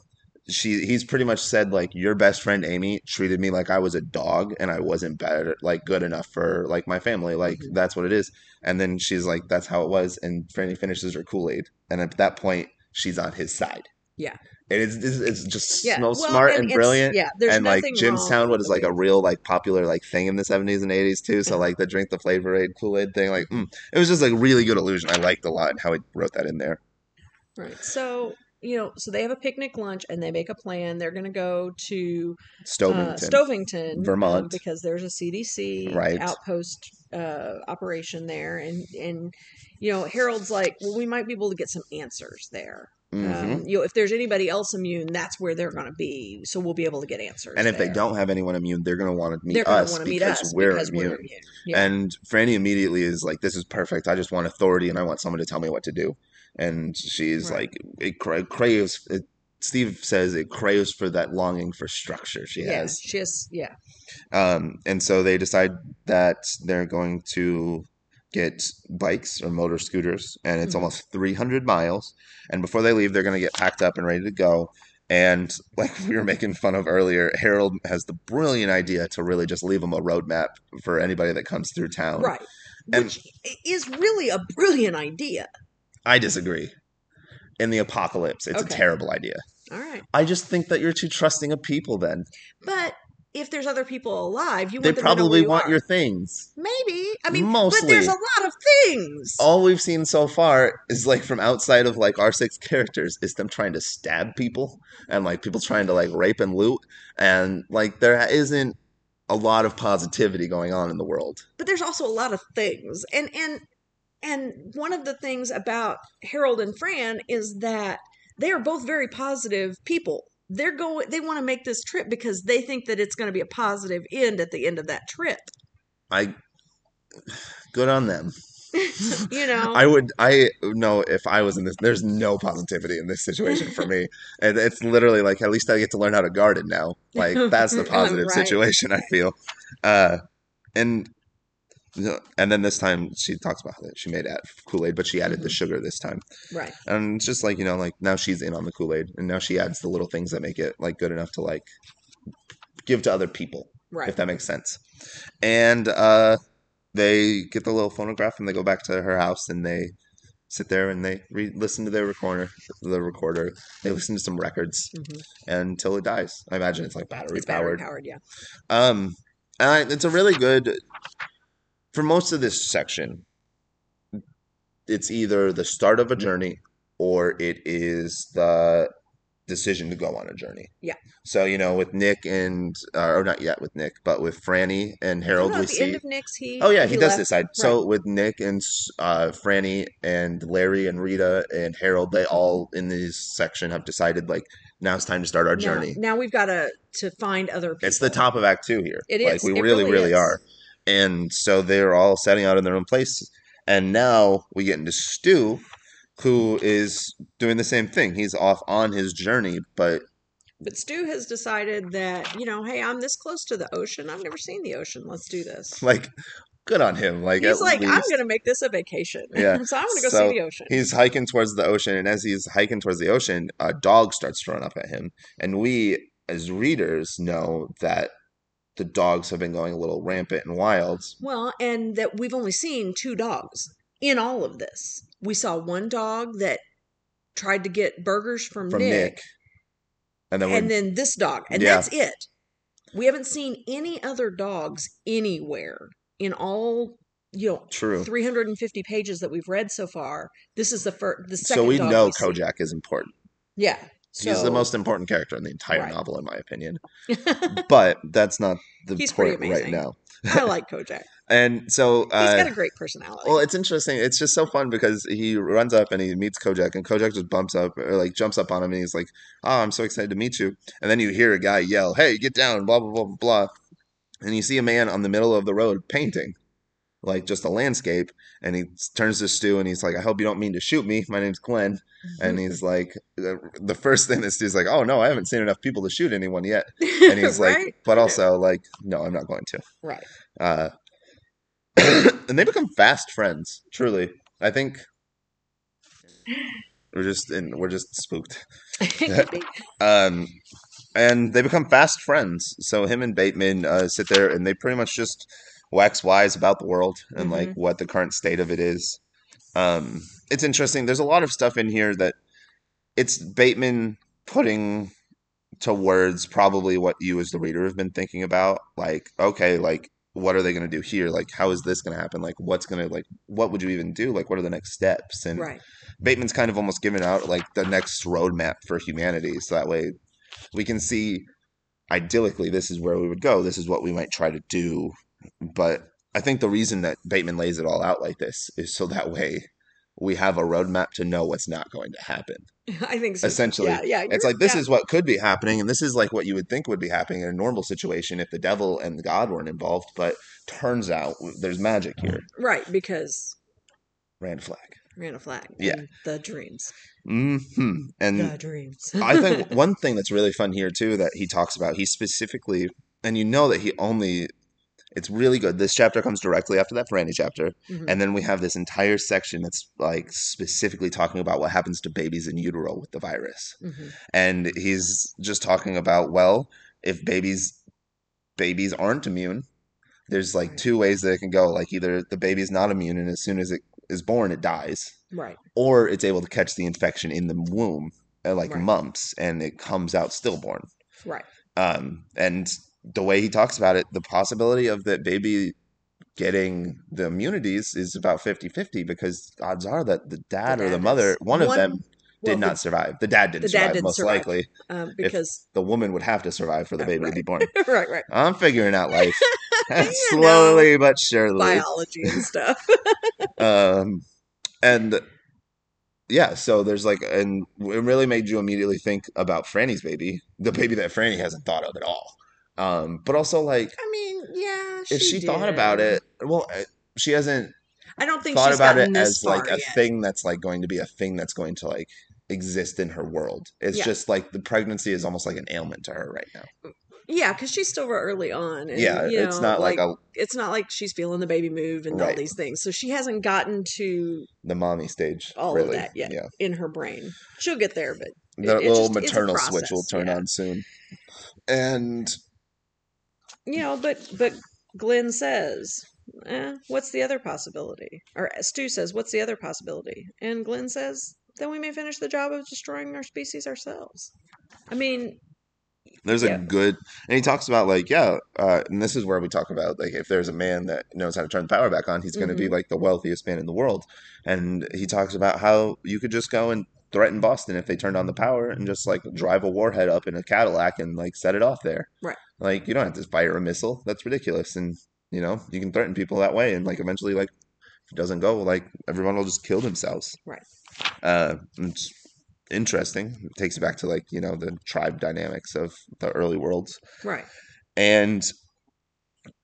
she he's pretty much said like your best friend Amy treated me like I was a dog and I wasn't better like good enough for like my family like Mhm. that's what it is and then she's like that's how it was and Franny finishes her Kool Aid and at that point she's on his side Yeah. And it's it's, it's just Yeah. so Well, smart and, it's- brilliant Yeah. There's and like wrong Jonestown was like a real like popular like thing in the 70s and 80s too so like the drink the flavor aid Kool-Aid thing like mm, it was just like a really good illusion I liked a lot how he wrote that in there Right. So, you know, so they have a picnic lunch and they make a plan. They're going to go to Stovington uh, Stovington, um, Vermont. because there's a CDC Right. outpost uh, operation there, and and you know Harold's like, well, we might be able to get some answers there. Mhm. Um, you know, if there's anybody else immune, that's where they're going to be, so we'll be able to get answers. and if they don't have anyone immune they're going to want to meet us meet because us we're because immune we're immune. Yeah. And Franny immediately is like, "This is perfect. I just want authority, and I want someone to tell me what to do." And she's Right. like, "It cra- craves." It, Steve says it craves for that longing for structure she yeah, has. she has, yeah, Um, and so they decide that they're going to get bikes or motor scooters, and it's Mhm. almost 300 miles. And before they leave, they're going to get packed up and ready to go. And like we were making fun of earlier, Harold has the brilliant idea to really just leave them a roadmap for anybody that comes through town. right. And- Which is really a brilliant idea. I disagree. In the apocalypse, it's Okay. a terrible idea. All right, I just think that you're too trusting of people then. but if there's other people alive, you They want them to know probably you want are. your things. Maybe. I mean, Mostly. but there's a lot of things. all we've seen so far is like from outside of like our six characters is them trying to stab people and like people trying to like rape and loot and like there isn't a lot of positivity going on in the world But there's also a lot of things. And and and one of the things about Harold and Fran is that they are both very positive people. They're going they want to make this trip because they think that it's going to be a positive end at the end of that trip. i good on them you know. i would i know if i was in this there's no positivity in this situation for me and it's literally like at least i get to learn how to garden now like that's the positive Right. situation i feel uh and and then this time she talks about that she made Kool Aid, but she added the Mhm. sugar this time. Right. And it's just like, you know, like now she's in on the Kool Aid and now she adds the little things that make it like good enough to like give to other people, Right. if that makes sense. And uh they get the little phonograph and they go back to her house and they sit there and they re- listen to their recorder, the recorder. They listen to some records Mhm. until it dies. I imagine it's like battery It's battery powered. powered. Yeah. Um, and I, it's a really good for most of this section. It's either the start of a journey or it is the decision to go on a journey. Yeah. So you know, with Nick and uh, or not yet with Nick, but with Franny and Harold, we at the see. end of Nick's, he. Oh yeah, he, does left. decide. So with Nick and uh, Franny and Larry and Rita and Harold, they all in this section have decided like now it's time to start our Now- journey. Now, we've got to to find other people. It's the top of Act Two here. It like is. we It really, really really is. are. And so they're all setting out in their own place. And now we get into Stu, who is doing the same thing. He's off on his journey, but But Stu has decided that you know, hey, I'm this close to the ocean. I've never seen the ocean. Let's do this. like, good on him. Like, He's like, I'm going to make this a vacation. Yeah. so I'm going to go So see the ocean. He's hiking towards the ocean, and as he's hiking towards the ocean, a dog starts throwing up at him. And we, as readers, know that the dogs have been going a little rampant and wild. Well, and that we've only seen two dogs in all of this. We saw one dog that tried to get burgers from, From Nick, Nick. And then, and then this dog, and Yeah. that's it. We haven't seen any other dogs anywhere in all you know true. 350 pages that we've read so far. This is the first, the second. So we know see. Kojak is important. Yeah, He's the most important character in the entire Right. novel, in my opinion. But that's not the He's point right now. I like Kojak. And so, he's uh, got a great personality. well, it's interesting. It's just so fun because he runs up and he meets Kojak, and Kojak just bumps up or like jumps up on him, and he's like, "Oh, I'm so excited to meet you!" And then you hear a guy yell, "Hey, get down!" Blah blah blah blah blah. And you see a man on the middle of the road painting, like just a landscape, and he turns to Stu and he's like, "I hope you don't mean to shoot me. My name's Glen." And he's like, the, first thing that Stu's like, "Oh no, I haven't seen enough people to shoot anyone yet." And he's right? like, "But also like, no, I'm not going to." right. Uh, and they become fast friends. Truly, I think we're just in, we're just spooked. Um, and they become fast friends. So him and Bateman uh, sit there and they pretty much just wax wise about the world and like what the current state of it is. Um, it's interesting. There's a lot of stuff in here that it's Bateman putting to words probably what you as the reader have been thinking about. Like, okay, like what are they going to do here? Like, how is this going to happen? Like, what's going to like what would you even do? Like, what are the next steps? And right. Bateman's kind of almost given out like the next roadmap for humanity, so that way we can see idyllically this is where we would go. This is what we might try to do. But I think the reason that Bateman lays it all out like this is so that way we have a roadmap to know what's not going to happen. I think so. Essentially, yeah, yeah. It's like this yeah. is what could be happening, and this is like what you would think would be happening in a normal situation if the devil and God weren't involved. But turns out there's magic here. right because Rand Flagg. Randall Flagg. Yeah. and the dreams. hmm And the dreams. I think one thing that's really fun here too that he talks about, he specifically, and you know that he only, it's really good. This chapter comes directly after that Franny chapter, Mhm. and then we have this entire section that's like specifically talking about what happens to babies in utero with the virus, Mhm. and he's just talking about well, if babies babies aren't immune, there's like Right. two ways that it can go. Like either the baby's not immune, and as soon as it is born, it dies Right. or it's able to catch the infection in the womb, uh, like Right. mumps, and it comes out stillborn. Right. Um, and the way he talks about it, the possibility of that baby getting the immunities is about 50 50 because odds are that the dad or dad the mother, is- one, of them well, did not survive. The dad didn't the dad survive, didn't most survive. likely. Um, because The woman would have to survive for the baby to be born. right, right. I'm figuring out life. Slowly but surely. Biology and stuff. um and yeah so there's like and it really made you immediately think about franny's baby the baby that franny hasn't thought of at all um but also like I mean, yeah. if she thought about it well uh, she hasn't I don't think thought she's about it as like a yet. thing that's like going to be a thing that's going to like exist in her world it's Yeah. just like the pregnancy is almost like an ailment to her right now Yeah, because she's still early on. And, yeah, you it's know, not like, a it's not like she's feeling the baby move and all these things. So she hasn't gotten to the mommy stage. all really. of that yet Yeah, in her brain. She'll get there, but the it's little just- it's a maternal switch will turn yeah. on soon. And you know, but but Glen says, eh, "What's the other possibility?" Or Stu says, "What's the other possibility?" And Glen says, "Then we may finish the job of destroying our species ourselves." I mean, there's Yeah. a good and he talks about like yeah uh, and this is where we talk about like if there's a man that knows how to turn the power back on he's going to be Mhm. like the wealthiest man in the world and he talks about how you could just go and threaten boston if they turned on the power and just like drive a warhead up in a cadillac and like set it off there Right. like you don't have to fire a missile that's ridiculous and you know you can threaten people that way and like eventually like if it doesn't go like everyone will just kill themselves Right. uh it's interesting it takes it back to like you know the tribe dynamics of the early worlds right? and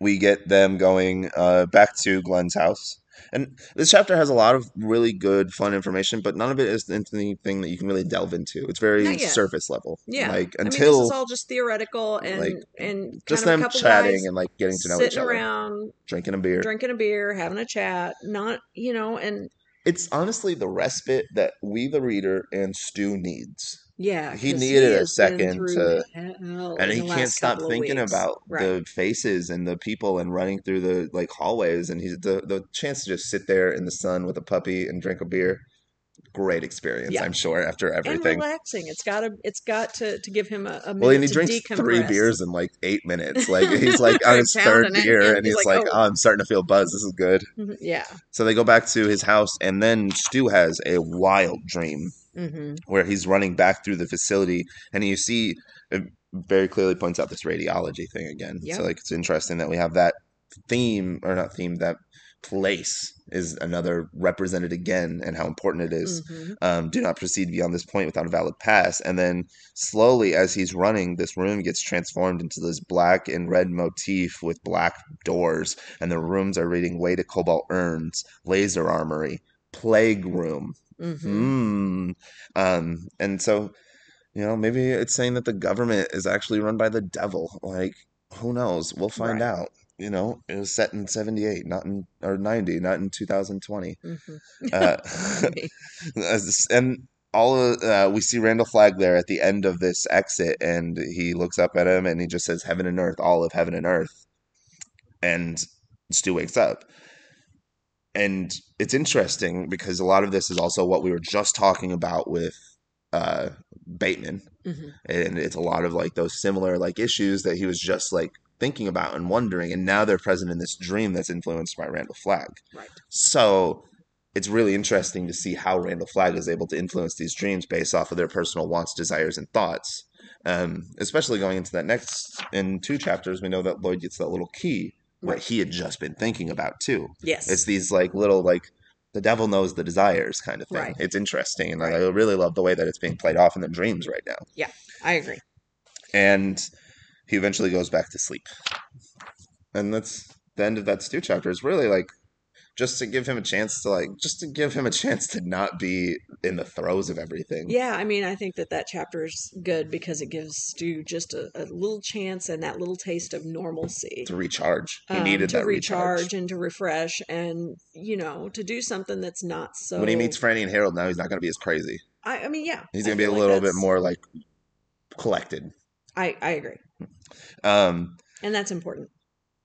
we get them going uh, back to Glen's house. And this chapter has a lot of really good, fun information, but none of it is anything that you can really delve into. It's very surface level. Yeah. like I mean, until this is all just theoretical and like, and just of them a couple chatting and like getting to know each other, around, drinking a beer. drinking a beer, having a chat. Not you know, and It's honestly the respite that we, the reader, and Stu needs. Yeah, he needed a second to- hell and he can't stop thinking weeks. about right. the faces and the people and running through the like hallways and he's the the chance to just sit there in the sun with a puppy and drink a beer great experience Yeah. i'm sure after everything, and relaxing. It's got to it's got to to give him a, a well and he drinks three beers in like eight minutes like he's like on his third beer and and he's he's like, like, "Oh." oh i'm starting to feel buzz this is good Mhm, Yeah. so they go back to his house and then stu has a wild dream hmm where he's running back through the facility and you see it very clearly points out this radiology thing again Yep. so like it's interesting that we have that theme or not theme that place is another represented again and how important it is. hmm um, do not proceed beyond this point without a valid pass and then slowly as he's running this room gets transformed into this black and red motif with black doors and the rooms are reading way to cobalt urns laser armory plague room hmm Mm. Um, and so, you know, maybe it's saying that the government is actually run by the devil. Like, who knows? We'll find Right. out. You know, it was set in 78, not in, or 90, not in 2020. hmm Uh, and all of, uh, we see Randall Flagg there at the end of this exit, and he looks up at him and he just says, Heaven and earth, all of heaven and earth. And Stu wakes up. And it's interesting because a lot of this is also what we were just talking about with uh, Bateman. hmm And it's a lot of like those similar like issues that he was just like thinking about and wondering. And now they're present in this dream that's influenced by Randall Flagg. Right. So it's really interesting to see how Randall Flagg is able to influence these dreams based off of their personal wants, desires, and thoughts. Um, especially going into that next in two chapters, we know that Lloyd gets that little key what he had just been thinking about too. Yes. It's these like little like the devil knows the desires kind of thing. Right. It's interesting, and Right. I really love the way that it's being played off in the dreams right now. Yeah, I agree. And he eventually goes back to sleep, and that's the end of that Stu chapter. Is really like just to give him a chance to like just to give him a chance to not be in the throes of everything. Yeah, I mean, I think that that chapter is good because it gives Stu just a, a little chance and that little taste of normalcy. To recharge, he um, needed to that recharge. recharge and to refresh and you know to do something that's not so. When he meets Franny and Harold, now he's not going to be as crazy. I, I mean, yeah, He's going to be a like little bit more like collected. I I agree, Um, and that's important.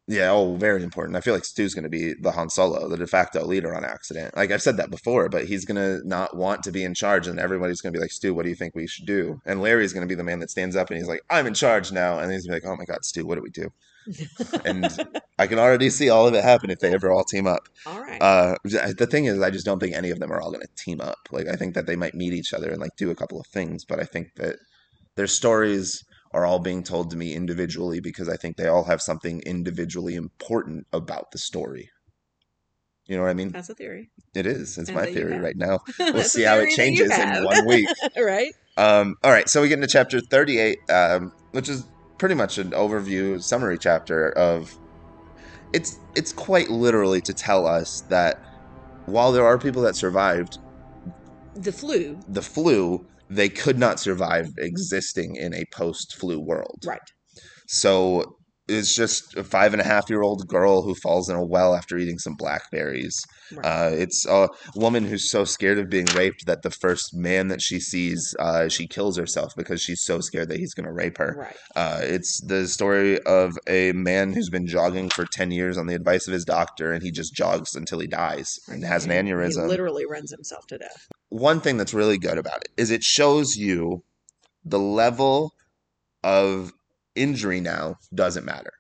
Yeah, oh, very important. I feel like Stu's going to be the Han Solo, the de facto leader on accident. Like I've said that before, but he's going to not want to be in charge, and everybody's going to be like, Stu, what do you think we should do? And Larry's going to be the man that stands up and he's like, I'm in charge now. And he's going to be like, oh my God, Stu, what do we do? And I can already see all of it happen if they ever all team up. All right. Uh, the thing is, I just don't think any of them are all going to team up. Like I think that they might meet each other and like do a couple of things, but I think that their stories are all being told to me individually because I think they all have something individually important about the story. You know what I mean? that's a theory. It is. It's and my theory right now. We'll see how it theory that you changes in one week. right? Um, all right, so we get into chapter 38, um, which is pretty much an overview summary chapter of it's it's quite literally to tell us that while there are people that survived The flu. the flu, they could not survive existing in a post-flu world. Right. so it's just a five and a half year old girl who falls in a well after eating some blackberries. Right. Uh, it's a woman who's so scared of being raped that the first man that she sees, uh, she kills herself because she's so scared that he's going to rape her. right. Uh, it's the story of a man who's been jogging for 10 years on the advice of his doctor, and he just jogs until he dies and has an And He aneurysm. literally runs himself to death. One thing that's really good about it is it shows you the level of injury now doesn't matter.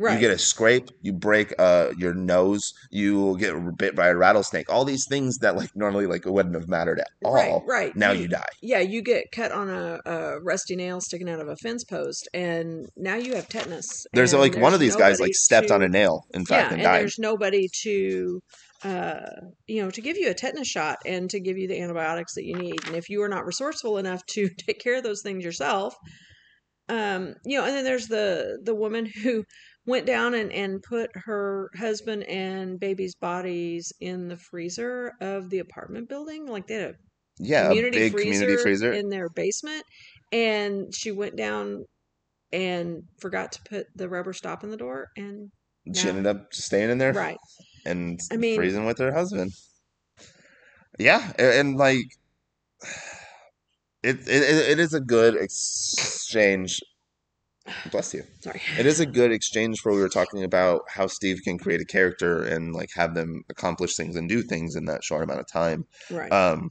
Right. You get a scrape, you break uh, your nose, you get bit by a rattlesnake. All these things that like normally like wouldn't have mattered at all. Right, right. Now You- you die. yeah, you get cut on a, a rusty nail sticking out of a fence post, and now you have tetanus. There's like one of these guys like stepped on a nail, in fact, yeah, and and died. there's nobody to, uh, you know, to give you a tetanus shot and to give you the antibiotics that you need. And if you are not resourceful enough to take care of those things yourself, um, you know, and then there's the the woman who went down and and put her husband and baby's bodies in the freezer of the apartment building, like they had a Yeah, a community big freezer, community freezer. in their basement and she went down and forgot to put the rubber stop in the door and she no. ended up staying in there right and I mean- freezing with her husband. Yeah, and, like it, it it is a good exchange. Bless you. sorry It is a good exchange for we were talking about how Steve can create a character and like have them accomplish things and do things in that short amount of time. right Um,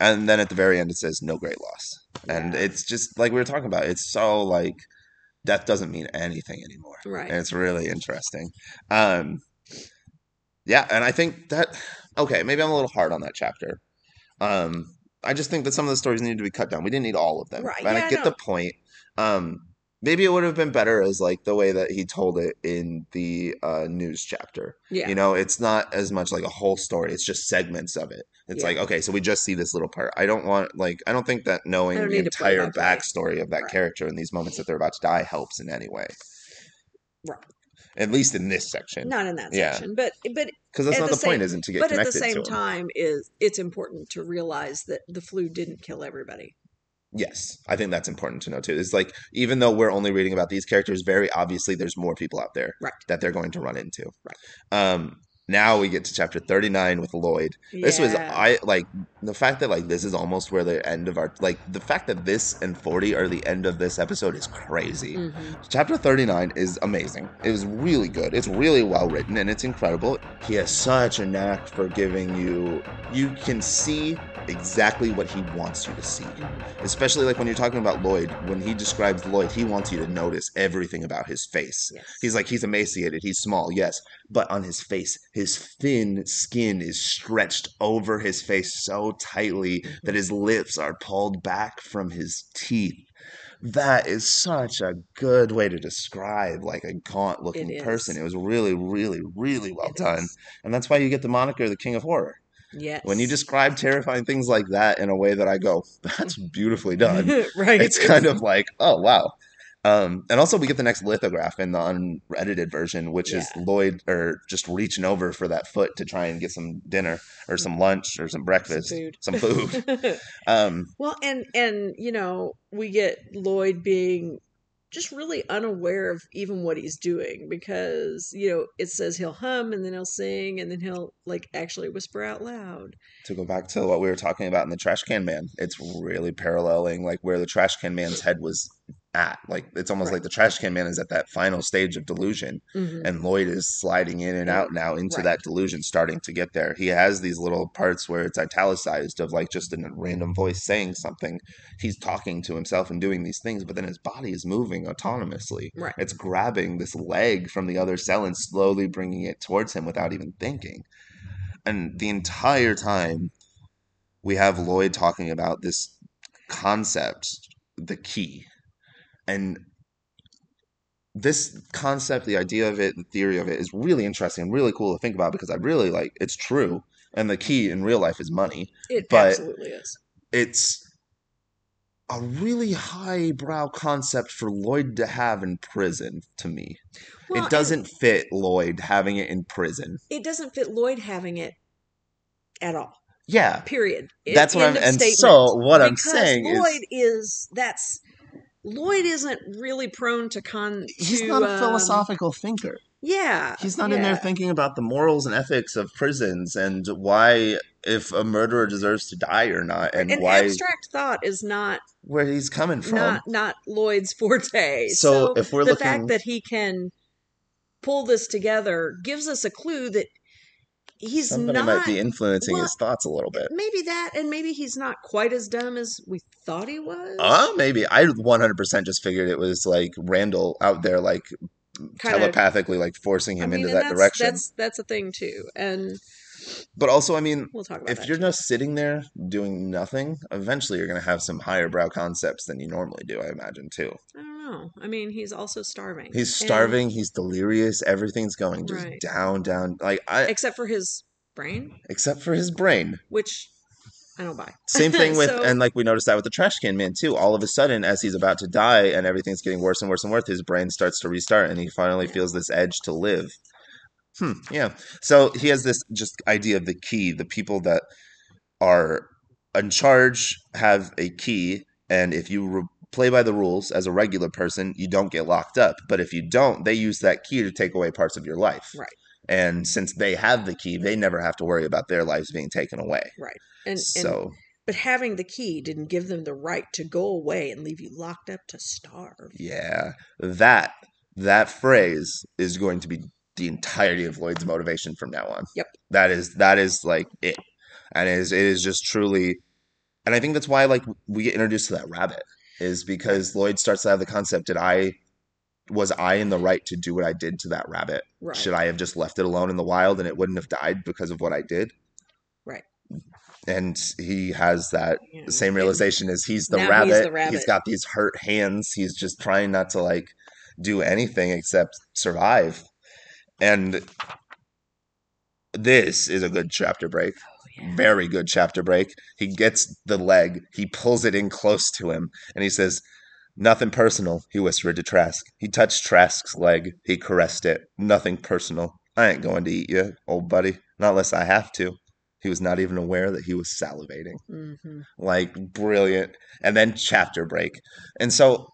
and then at the very end it says no great loss, and Yeah. it's just like we were talking about. It's so like death doesn't mean anything anymore, right and it's really interesting. Um, yeah, and I think that okay, maybe I'm a little hard on that chapter. Um, I just think that some of the stories need to be cut down. We didn't need all of them, Right, and yeah, I get the point. Um, maybe it would have been better as like the way that he told it in the uh, news chapter. yeah You know, it's not as much like a whole story. It's just segments of it. It's Yeah. like, okay, so we just see this little part. I don't want like I don't think that knowing the need to play entire backstory of that Right. character in these moments that they're about to die helps in any way. Right. At least in this section. not in that Yeah. section but but Because that's at not the the, point, isn't to get but at the same time is it's important to realize that the flu didn't kill everybody Yes, I think that's important to know too. It's like even though we're only reading about these characters, very obviously there's more people out there Right. that they're going to run into. Right. Um, now we get to chapter 39 with Lloyd. This was I like the fact that like this is almost where the end of our like the fact that this and 40 are the end of this episode is crazy. Mhm. Chapter 39 is amazing. It was really good. It's really well written and it's incredible. He has such a knack for giving you you can see exactly what he wants you to see. Especially like when you're talking about Lloyd, when he describes Lloyd, he wants you to notice everything about his face. Yes. He's like he's emaciated, he's small, yes, but on his face, his thin skin is stretched over his face so tightly that his lips are pulled back from his teeth. That is such a good way to describe like a gaunt looking It person. It was really, really, really well It done. is. And that's why you get the moniker the King of Horror. Yes When you describe terrifying things like that in a way that I go, that's beautifully done right it's kind of like, oh wow. Um, and also we get the next lithograph in the unedited version, which is Lloyd or just reaching over for that foot to try and get some dinner or some lunch or some breakfast, food. some food. um, Well, and and you know, we get Lloyd being just really unaware of even what he's doing because you know it says he'll hum and then he'll sing and then he'll like actually whisper out loud. to go back to what we were talking about in the trash can man, it's really paralleling like where the trash can man's head was at. Like it's almost Right. like the trash can man is at that final stage of delusion. Mhm. and Lloyd is sliding in and out now into Right. that delusion, starting to get there. He has these little parts where it's italicized of like just a random voice saying something. He's talking to himself and doing these things, but then his body is moving autonomously. Right. It's grabbing this leg from the other cell and slowly bringing it towards him without even thinking. And the entire time, we have Lloyd talking about this concept, the key. And this concept, the idea of it, the theory of it is really interesting and really cool to think about because I really like it's true. And the key in real life is money. It but- absolutely is. It's a really highbrow concept for Lloyd to have in prison to me. Well, it doesn't fit Lloyd having it in prison. It doesn't fit Lloyd having it at all. Yeah. Period. That's what I'm- and statement. so what I'm Because saying is- Lloyd is that's Lloyd isn't really prone to con. He's to, not a um, philosophical thinker. Yeah, He's not in there thinking about the morals and ethics of prisons and why if a murderer deserves to die or not and An why abstract thought is not where he's coming from. not not Lloyd's forte. So, if we're the looking- fact that he can pull this together gives us a clue that he's Somebody not might be influencing well, his thoughts a little bit. maybe that and maybe he's not quite as dumb as we thought he was. Uh, maybe. I 100% just figured it was like Randall out there, like Kinda- telepathically, like forcing him I mean, into that that's, direction. That's that's a thing too, and But also, I mean, we'll if you're too. just sitting there doing nothing, eventually you're going to have some higher brow concepts than you normally do, I imagine, too. I know. I mean, he's also starving. He's And- starving, he's delirious, everything's going just Right. down, down. Like, I, except for his brain, except for his brain. which I don't buy. Same thing with, So- and like we noticed that with the trash can man too. All of a sudden, as he's about to die and everything's getting worse and worse and worse, his brain starts to restart, and he finally feels this edge to live. Hmm. Yeah. So he has this just idea of the key. The people that are in charge have a key, and if you re- play by the rules as a regular person, you don't get locked up. But if you don't, they use that key to take away parts of your life. Right. And since they have the key, they never have to worry about their lives being taken away. Right. and So but having the key didn't give them the right to go away and leave you locked up to starve. Yeah, that that phrase is going to be the entirety of Lloyd's motivation from now on. Yep. That is that is like it, and it is it is just truly, and I think that's why like we get introduced to that rabbit is because Lloyd starts to have the concept: Did I was I in the right to do what I did to that rabbit? Right. Should I have just left it alone in the wild and it wouldn't have died because of what I did? Right. And he has that the same realization as he's the, now he's the rabbit. He's got these hurt hands. He's just trying not to like do anything except survive. And this is a good chapter break. Yeah. Very good chapter break. He gets the leg, he pulls it in close to him, and he says, Nothing personal, he whispered to Trask. He touched Trask's leg. He caressed it. Nothing personal. I ain't going to eat you, old buddy. Not unless I have to. He was not even aware that he was salivating Mhm. like brilliant and then chapter break and so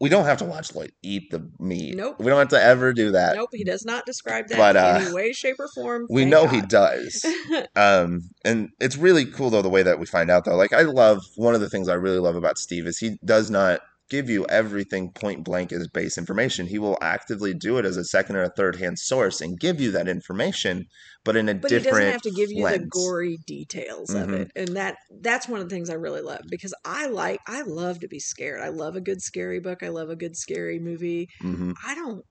we don't have to watch lloyd eat the meat. Nope. we don't have to ever do that. Nope, he does not describe that But, in uh, any way, shape, or form. we know he does. Um and it's really cool though the way that we find out though. Like i love one of the things i really love about steve is he does not give you everything point blank as base information. He will actively do it as a second or a third hand source and give you that information but in a but he different doesn't have to give you the gory details of Mhm. it and that that's one of the things i really love because i like i love to be scared. I love a good scary book. I love a good scary movie. Mhm. i don't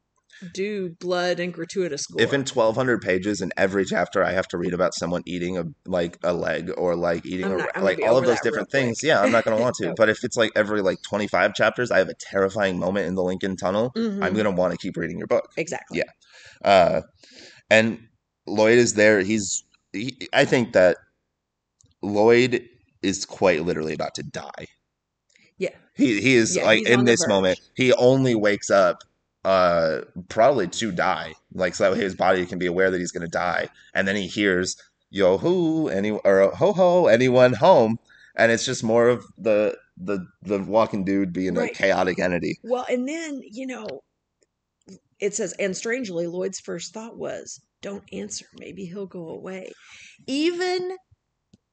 do blood and gratuitous gore If in 1200 pages in every chapter I have to read about someone eating a like a leg or like eating a not- gonna like all of those different things, yeah, I'm not going to want to. No. But if it's like every like 25 chapters I have a terrifying moment in the Lincoln Tunnel, Mhm. I'm going to want to keep reading your book. exactly Yeah. Uh and Lloyd is there. He's he, I think that Lloyd is quite literally about to die. Yeah. He he is Yeah, like in this verge. moment, he only wakes up uh probably to die. Like so that his body can be aware that he's gonna die. And then he hears yo hoo any or ho ho anyone home. And it's just more of the the the walking dude being a chaotic entity. well and then you know it says and strangely lloyd's first thought was don't answer maybe he'll go away even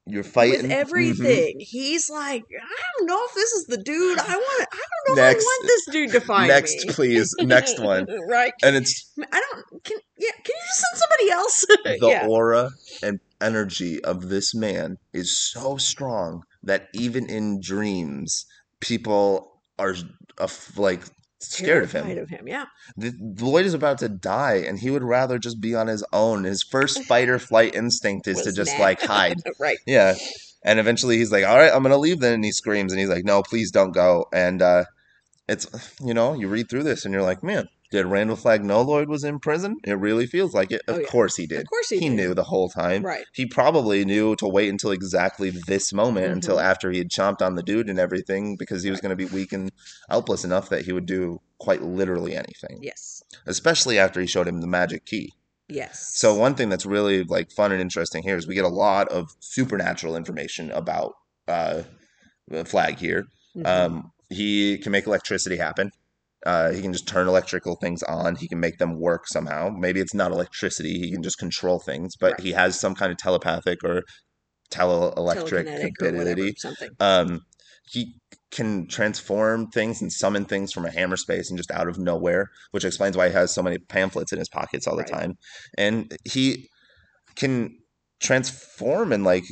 You're fighting with everything mm-hmm. he's like i don't know if this is the dude i want i don't know Next. if i want this dude to find Next, me please. Next one. right And it's I don't. Can yeah? Can you just send somebody else? the yeah. aura and energy of this man is so strong that even in dreams, people are like scared of him. Of him. Yeah. The, Lloyd is about to die, and he would rather just be on his own. His first fight or flight instinct is to just mad. like hide. right. Yeah. And eventually he's like, all right, I'm going to leave then. And he screams and he's like, no, please don't go. And uh, it's, you know, you read through this and you're like, man, did Randall Flagg know Lloyd was in prison? It really feels like it. Of Oh, yeah. course he did. Of course he, He did. knew the whole time. Right. He probably knew to wait until exactly this moment, until Mhm. after he had chomped on the dude and everything, because he was going to be weak and helpless enough that he would do quite literally anything. Yes. Especially after he showed him the magic key. Yes. So one thing that's really like fun and interesting here is we get a lot of supernatural information about uh, Flagg here. Mhm. Um, he can make electricity happen. Uh, he can just turn electrical things on. He can make them work somehow. Maybe it's not electricity. He can just control things, but Right. he has some kind of telepathic or teleelectric ability. something. Um, he can transform things and summon things from a hammer space and just out of nowhere, which explains why he has so many pamphlets in his pockets all the Right. time. And he can transform and like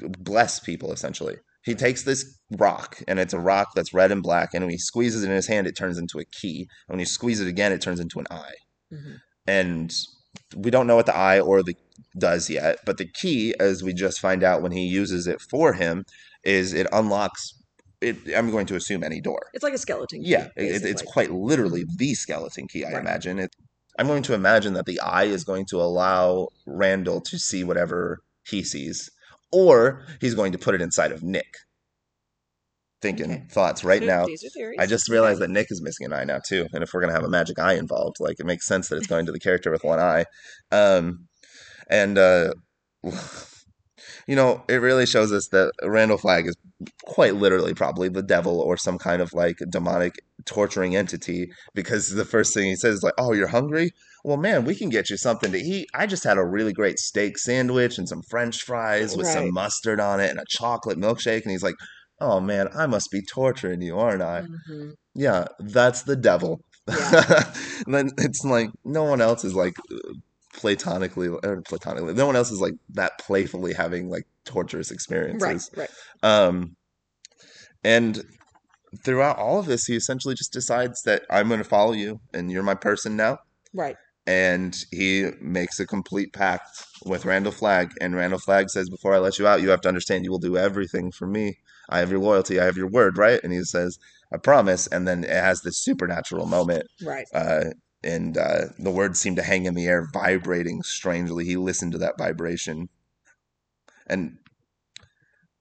bless people essentially. He takes this rock and it's a rock that's red and black, and when he squeezes it in his hand, it turns into a key. And when you squeeze it again, it turns into an eye. Mhm. And we don't know what the eye or the does yet, but the key, as we just find out when he uses it for him, is it unlocks it I'm going to assume any door. It's like a skeleton. key, Yeah, it, it's quite literally the skeleton key, I Right. imagine. It, I'm going to imagine that the eye is going to allow Randall to see whatever he sees, or he's going to put it inside of Nick. Thinking Okay. thoughts right now. are- These are. I just realized that Nick is missing an eye now too, and if we're gonna have a magic eye involved, like it makes sense that it's going to the character with one eye. Um, and uh, you know, it really shows us that Randall Flagg is quite literally probably the devil or some kind of like demonic torturing entity because the first thing he says is like, "Oh, you're hungry? Well, man, we can get you something to eat. I just had a really great steak sandwich and some French fries with Right. some mustard on it and a chocolate milkshake." And he's like, "Oh man, I must be torturing you, aren't I?" Mhm. Yeah, that's the devil. Yeah. and then it's like no one else is like platonically or platonically. No one else is like that playfully having like torturous experiences. Right, right. Um, and throughout all of this, he essentially just decides that I'm going to follow you, and you're my person now. Right. And he makes a complete pact with Randall Flagg, and Randall Flagg says, "Before I let you out, you have to understand you will do everything for me. I have your loyalty. I have your word, right?" And he says, "I promise." And then it has this supernatural moment Right. uh, and uh, the words seem to hang in the air, vibrating strangely. He listened to that vibration, and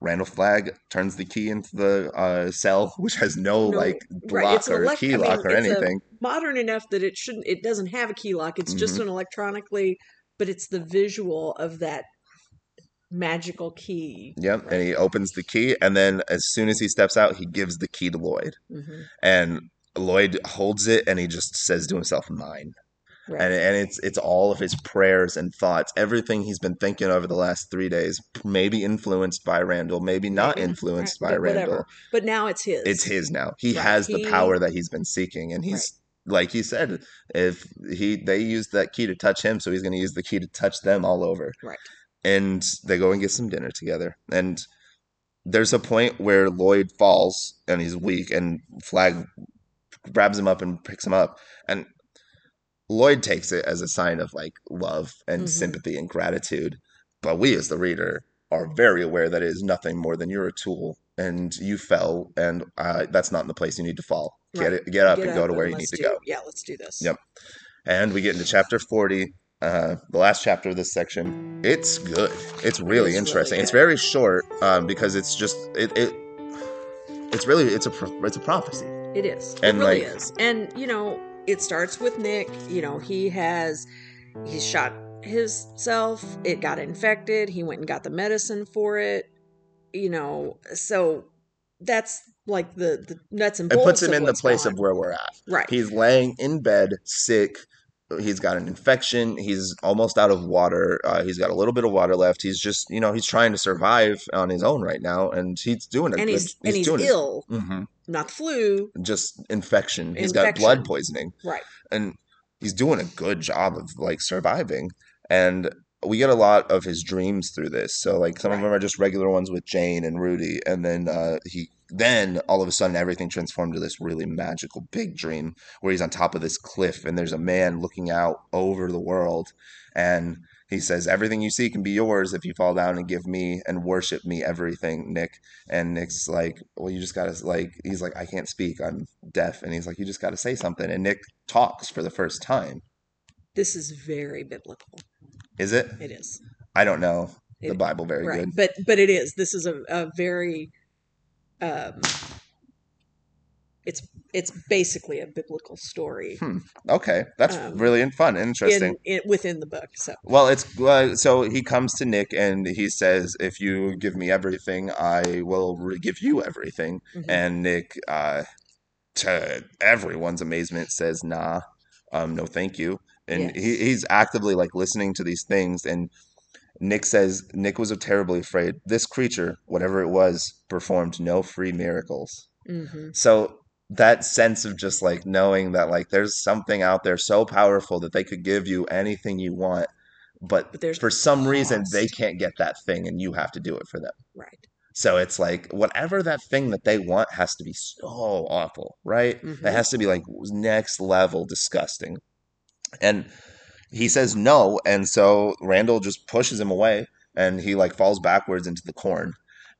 Randall Flagg turns the key into the uh, cell, which has no, No, like right, lock it's an or elec- key I mean, lock or it's anything. Modern enough that it shouldn't it doesn't have a key lock. It's just Mhm. an electronically but it's the visual of that magical key. Yep, Right. and he opens the key, and then as soon as he steps out, he gives the key to Lloyd, Mhm. and Lloyd holds it, and he just says to himself, "Mine." Right. and and it's it's all of his prayers and thoughts, everything he's been thinking over the last three days, maybe influenced by Randall, maybe not influenced right, by but Randall. whatever. But now it's his. It's his now. He Right, has the power that he's been seeking, and he's like he said, if he they used that key to touch him, so he's going to use the key to touch them all over. Right. And they go and get some dinner together, and there's a point where Lloyd falls and he's weak, and Flagg grabs him up and picks him up, and Lloyd takes it as a sign of like love and Mhm. sympathy and gratitude. But we, as the reader, are very aware that it is nothing more than you're a tool and you fell, and uh, that's not in the place you need to fall. Get it, get up Get and go to where you need to go. Yeah, let's do this. Yep. And we get into chapter 40, uh, the last chapter of this section. It's good. It's really really interesting. it's very short um, because it's just it, it. It's really it's a it's a prophecy. It is. And, it really like- is. And you know, it starts with Nick. You know, he has he's shot himself. It got infected. He went and got the medicine for it. You know, so that's like the the nuts and bolts. It puts him in the place going of where we're at. right. He's laying in bed, sick. He's got an infection. He's almost out of water. Uh, he's got a little bit of water left. He's just, you know, he's trying to survive on his own right now, and he's doing it. and good. he's, and he's ill, Mhm. not the flu. Just infection. He's got blood poisoning, Right. and he's doing a good job of like surviving. And we get a lot of his dreams through this. So like some of them are just regular ones with Jane and Rudy, and then uh, he then all of a sudden everything transformed to this really magical big dream where he's on top of this cliff and there's a man looking out over the world and he says everything you see can be yours if you fall down and give me and worship me everything nick and nick's like well you just gotta like he's like i can't speak i'm deaf and he's like you just gotta say something and nick talks for the first time This is very biblical. Is it It is. i don't know the It- bible very right. good But but it is. This is a, a very um it's it's basically a biblical story Hmm. Okay, that's Um, really fun, interesting. in, in within the book. So Well, it's uh, so he comes to Nick and he says, "If you give me everything, I will re- give you everything." mhm. And Nick, uh, to everyone's amazement, says, "Nah, um, no, thank you." And he, he's actively like listening to these things. And Nick says, "Nick was terribly afraid. This creature, whatever it was, performed no free miracles." Mhm. So that sense of just like knowing that like there's something out there so powerful that they could give you anything you want, but, But there's for some reason they can't get that thing and you have to do it for them. right. So it's like whatever that thing that they want has to be so awful, right? Mhm. It has to be like next level disgusting. And he says no, and so Randall just pushes him away and he like falls backwards into the corn.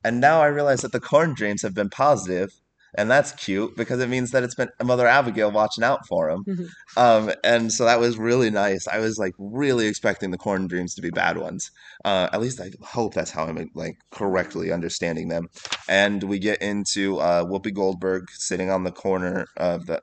And now I realize that the corn dreams have been positive, and that's cute because it means that it's been Mother Abigail watching out for him. Mhm. Um, and so that was really nice. I was like really expecting the corn dreams to be bad ones. Uh, at least I hope that's how I'm like correctly understanding them. And we get into uh, Whoopi Goldberg sitting on the corner of the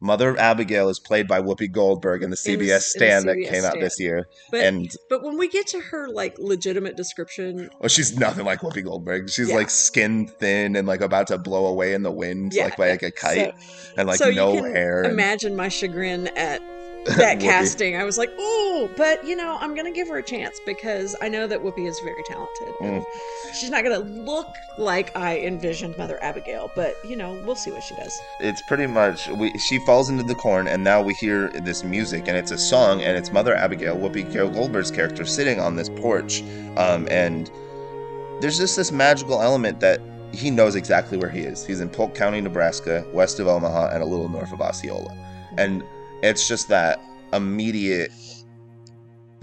Mother Abigail is played by Whoopi Goldberg in the In the CBS in the stand that CBS came out this year. But and but when we get to her like legitimate description, well, she's nothing like Whoopi Goldberg. She's Yeah. like skin thin and like about to blow away in the wind, Yeah, like by like a kite, and like so no can hair. and- imagine my chagrin at that casting. I was like, oh, but you know, I'm gonna give her a chance because I know that Whoopi is very talented. Mm. She's not gonna look like I envisioned Mother Abigail, but you know, we'll see what she does. it's pretty much we she falls into the corn and now we hear this music and it's a song and it's mother abigail whoopi goldberg's character sitting on this porch um, and there's just this magical element that he knows exactly where he is he's in polk county nebraska west of omaha and a little north of osceola and it's just that immediate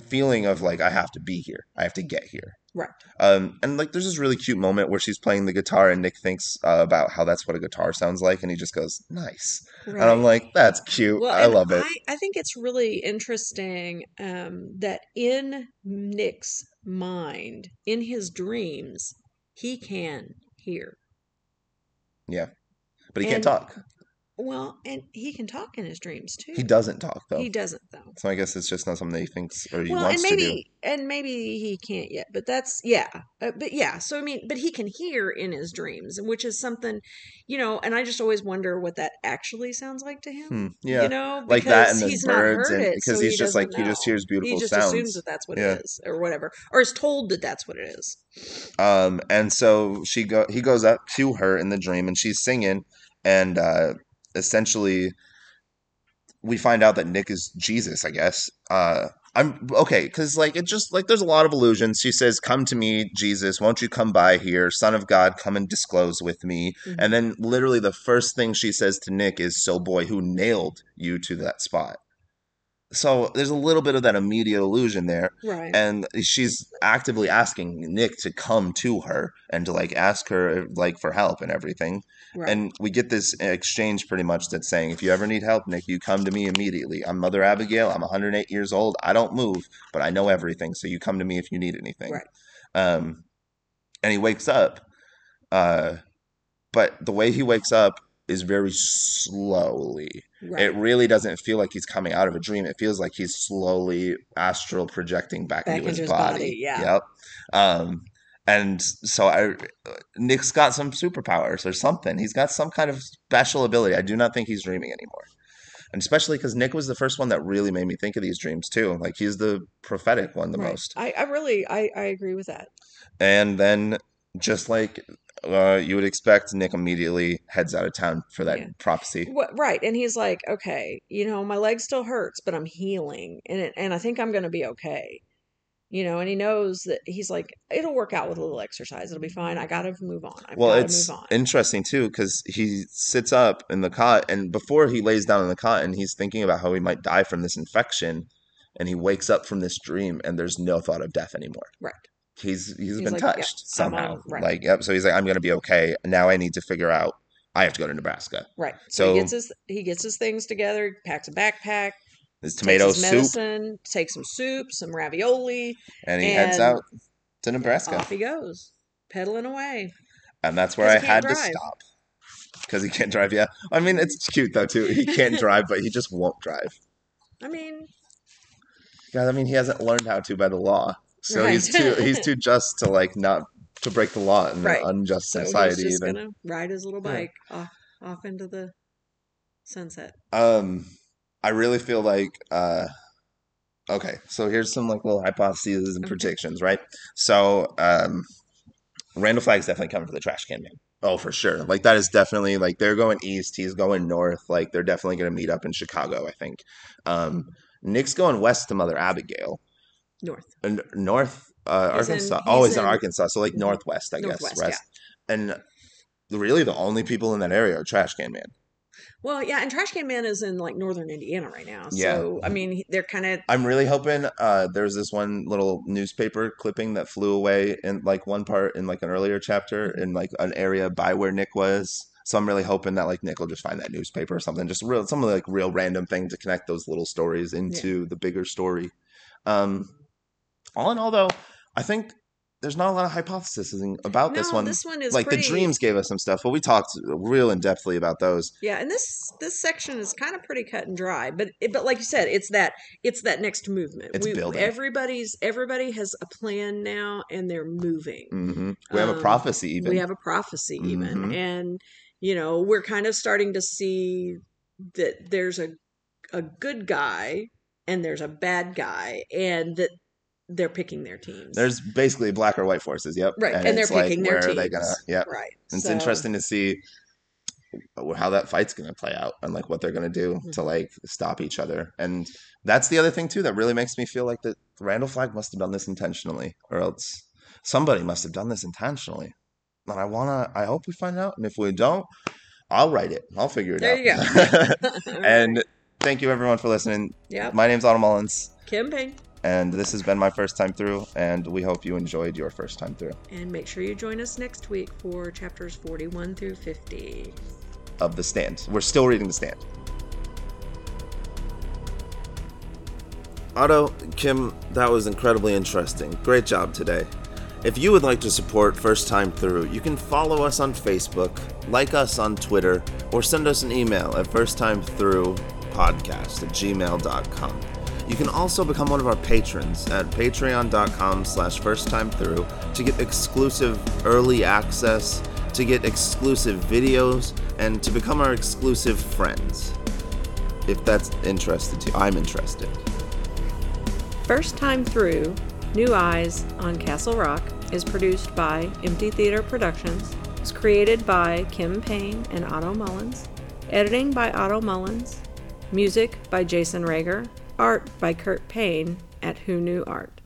feeling of like i have to be here i have to get here Right. um, and like there's this really cute moment where she's playing the guitar and nick thinks uh, about how that's what a guitar sounds like and he just goes nice Right. and I'm like, that's cute. Well, I love it. I, I think it's really interesting um, that in Nick's mind, in his dreams, he can hear. Yeah. But he can't talk. Well, and he can talk in his dreams too. He doesn't talk though. He doesn't though. So I guess it's just not something that he thinks or he well, and wants to do. maybe and maybe he can't yet, but that's yeah. Uh, but yeah, so I mean, but he can hear in his dreams, which is something, you know. And I just always wonder what that actually sounds like to him. Hmm, yeah. you know, like that and the he's birds and it, because so he's he just like doesn't he just hears beautiful he just sounds. assumes that that's what Yeah. it is or whatever or is told that that's what it is Um, and so she go he goes up to her in the dream and she's singing and uh essentially we find out that Nick is Jesus, I guess. Uh I'm okay, because like it just like there's a lot of illusions. She says, Come to me, Jesus, won't you come by here? Son of God, come and disclose with me. Mhm. And then literally the first thing she says to Nick is, So boy, who nailed you to that spot? So there's a little bit of that immediate illusion there right and she's actively asking Nick to come to her and to like ask her like for help and everything. right And we get this exchange pretty much that's saying, if you ever need help, Nick, you come to me immediately. I'm Mother Abigail. I'm 108 years old. I don't move, but I know everything. So you come to me if you need anything. Right. Um, and he wakes up. Uh, but the way he wakes up is very slowly. Right It really doesn't feel like he's coming out of a dream. It feels like he's slowly astral projecting back, Back into his, into his body. body, yeah. Yep. Um, and so I, Nick's got some superpowers or something. He's got some kind of special ability. I do not think he's dreaming anymore. And especially because Nick was the first one that really made me think of these dreams too. Like he's the prophetic one the Right. most. I, I really I, I agree with that And then just like uh, you would expect, Nick immediately heads out of town for that Yeah. prophecy. What, right. And he's like, okay, you know, my leg still hurts, but I'm healing and it, and I think I'm going to be okay. You know, and he knows that he's like, it'll work out with a little exercise. It'll be fine. I got to move on. I've well, it's move on. interesting too because he sits up in the cot, and before he lays down in the cot, and he's thinking about how he might die from this infection, and he wakes up from this dream, and there's no thought of death anymore. Right. He's he's He's been like, touched somehow. right. Like, yep. So he's like, I'm gonna be okay. Now I need to figure out. I have to go to Nebraska. Right. So- So he gets his he gets his things together, packs a backpack, His takes tomato his soup, medicine, takes some soup, some ravioli, and he heads out to Nebraska. off he goes, pedaling away. and that's where I had can't to stop because he can't drive. Yeah, I mean it's cute though too. He can't drive, but he just won't drive. I mean, God, I mean he hasn't learned how to by the law, so he's too he's too just to like not to break the law in Right. an unjust so society. he's just Even gonna ride his little Yeah. bike off off into the sunset. um, I really feel like uh, okay. So here's some like little hypotheses and Okay. predictions, right? So um, Randall Flagg's definitely coming for the trash can man. Oh, for sure. Like that is definitely like they're going east. He's going north. Like they're definitely going to meet up in Chicago. I think. Um, Nick's going west to Mother Abigail. North. and north uh, in- Arkansas. oh, he's he's in in- Arkansas, so like northwest, I Northwest, guess. West. And really, the only people in that area are Trash Can Man. Well, yeah, and Trash Can Man is in like northern Indiana right now. Yeah. So I mean, they're kind of I'm really hoping. Uh, there's this one little newspaper clipping that flew away in like one part in like an earlier chapter Mm-hmm. in like an area by where Nick was. So I'm really hoping that like Nick will just find that newspaper or something, just real some of like real random thing to connect those little stories into the bigger story. Um, all in all, though, I think there's not a lot of hypotheses about no, this one. This one is like pretty, the dreams gave us some stuff, but we talked real in depthly about those. Yeah, and this this section is kind of pretty cut and dry, but but like you said, it's that it's that next movement. It's building. Everybody's everybody has a plan now, and they're moving. hmm We have a Um, prophecy, even. We have a prophecy, even, Mhm. and you know we're kind of starting to see that there's a a good guy and there's a bad guy, and that they're picking their teams. There's basically black or white forces. Yep. right, and, they're it's like, picking their where teams. are they gonna? Yeah. right. It's interesting to see how that fight's going to play out and like what they're going to do Mm-hmm. to like stop each other. And that's the other thing too that really makes me feel like that Randall Flagg must have done this intentionally, or else somebody must have done this intentionally. And I wanna, I hope we find out. And if we don't, I'll write it. I'll figure it There out. There you go. and thank you everyone for listening. Yeah. My name's Otto Mullins, Kim Payne. And this has been my first time through. And we hope you enjoyed your first time through And make sure you join us next week for chapters 41 through 50. of the stand. We're still reading the stand. Otto, Kim, that was incredibly interesting. Great job today. If you would like to support First Time Through, you can follow us on Facebook, like us on Twitter, or send us an email at firsttimethroughpodcast at gmail.com. You can also become one of our patrons at patreon.com slash firsttimethrough to get exclusive early access, to get exclusive videos, and to become our exclusive friends. If that's interested to you, I'm interested. First Time Through New Eyes on Castle Rock is produced by Empty Theater Productions. It's created by Kim Payne and Otto Mullins. Editing by Otto Mullins. Music by Jason Rager. Art by Kurt Payne at Who Knew Art.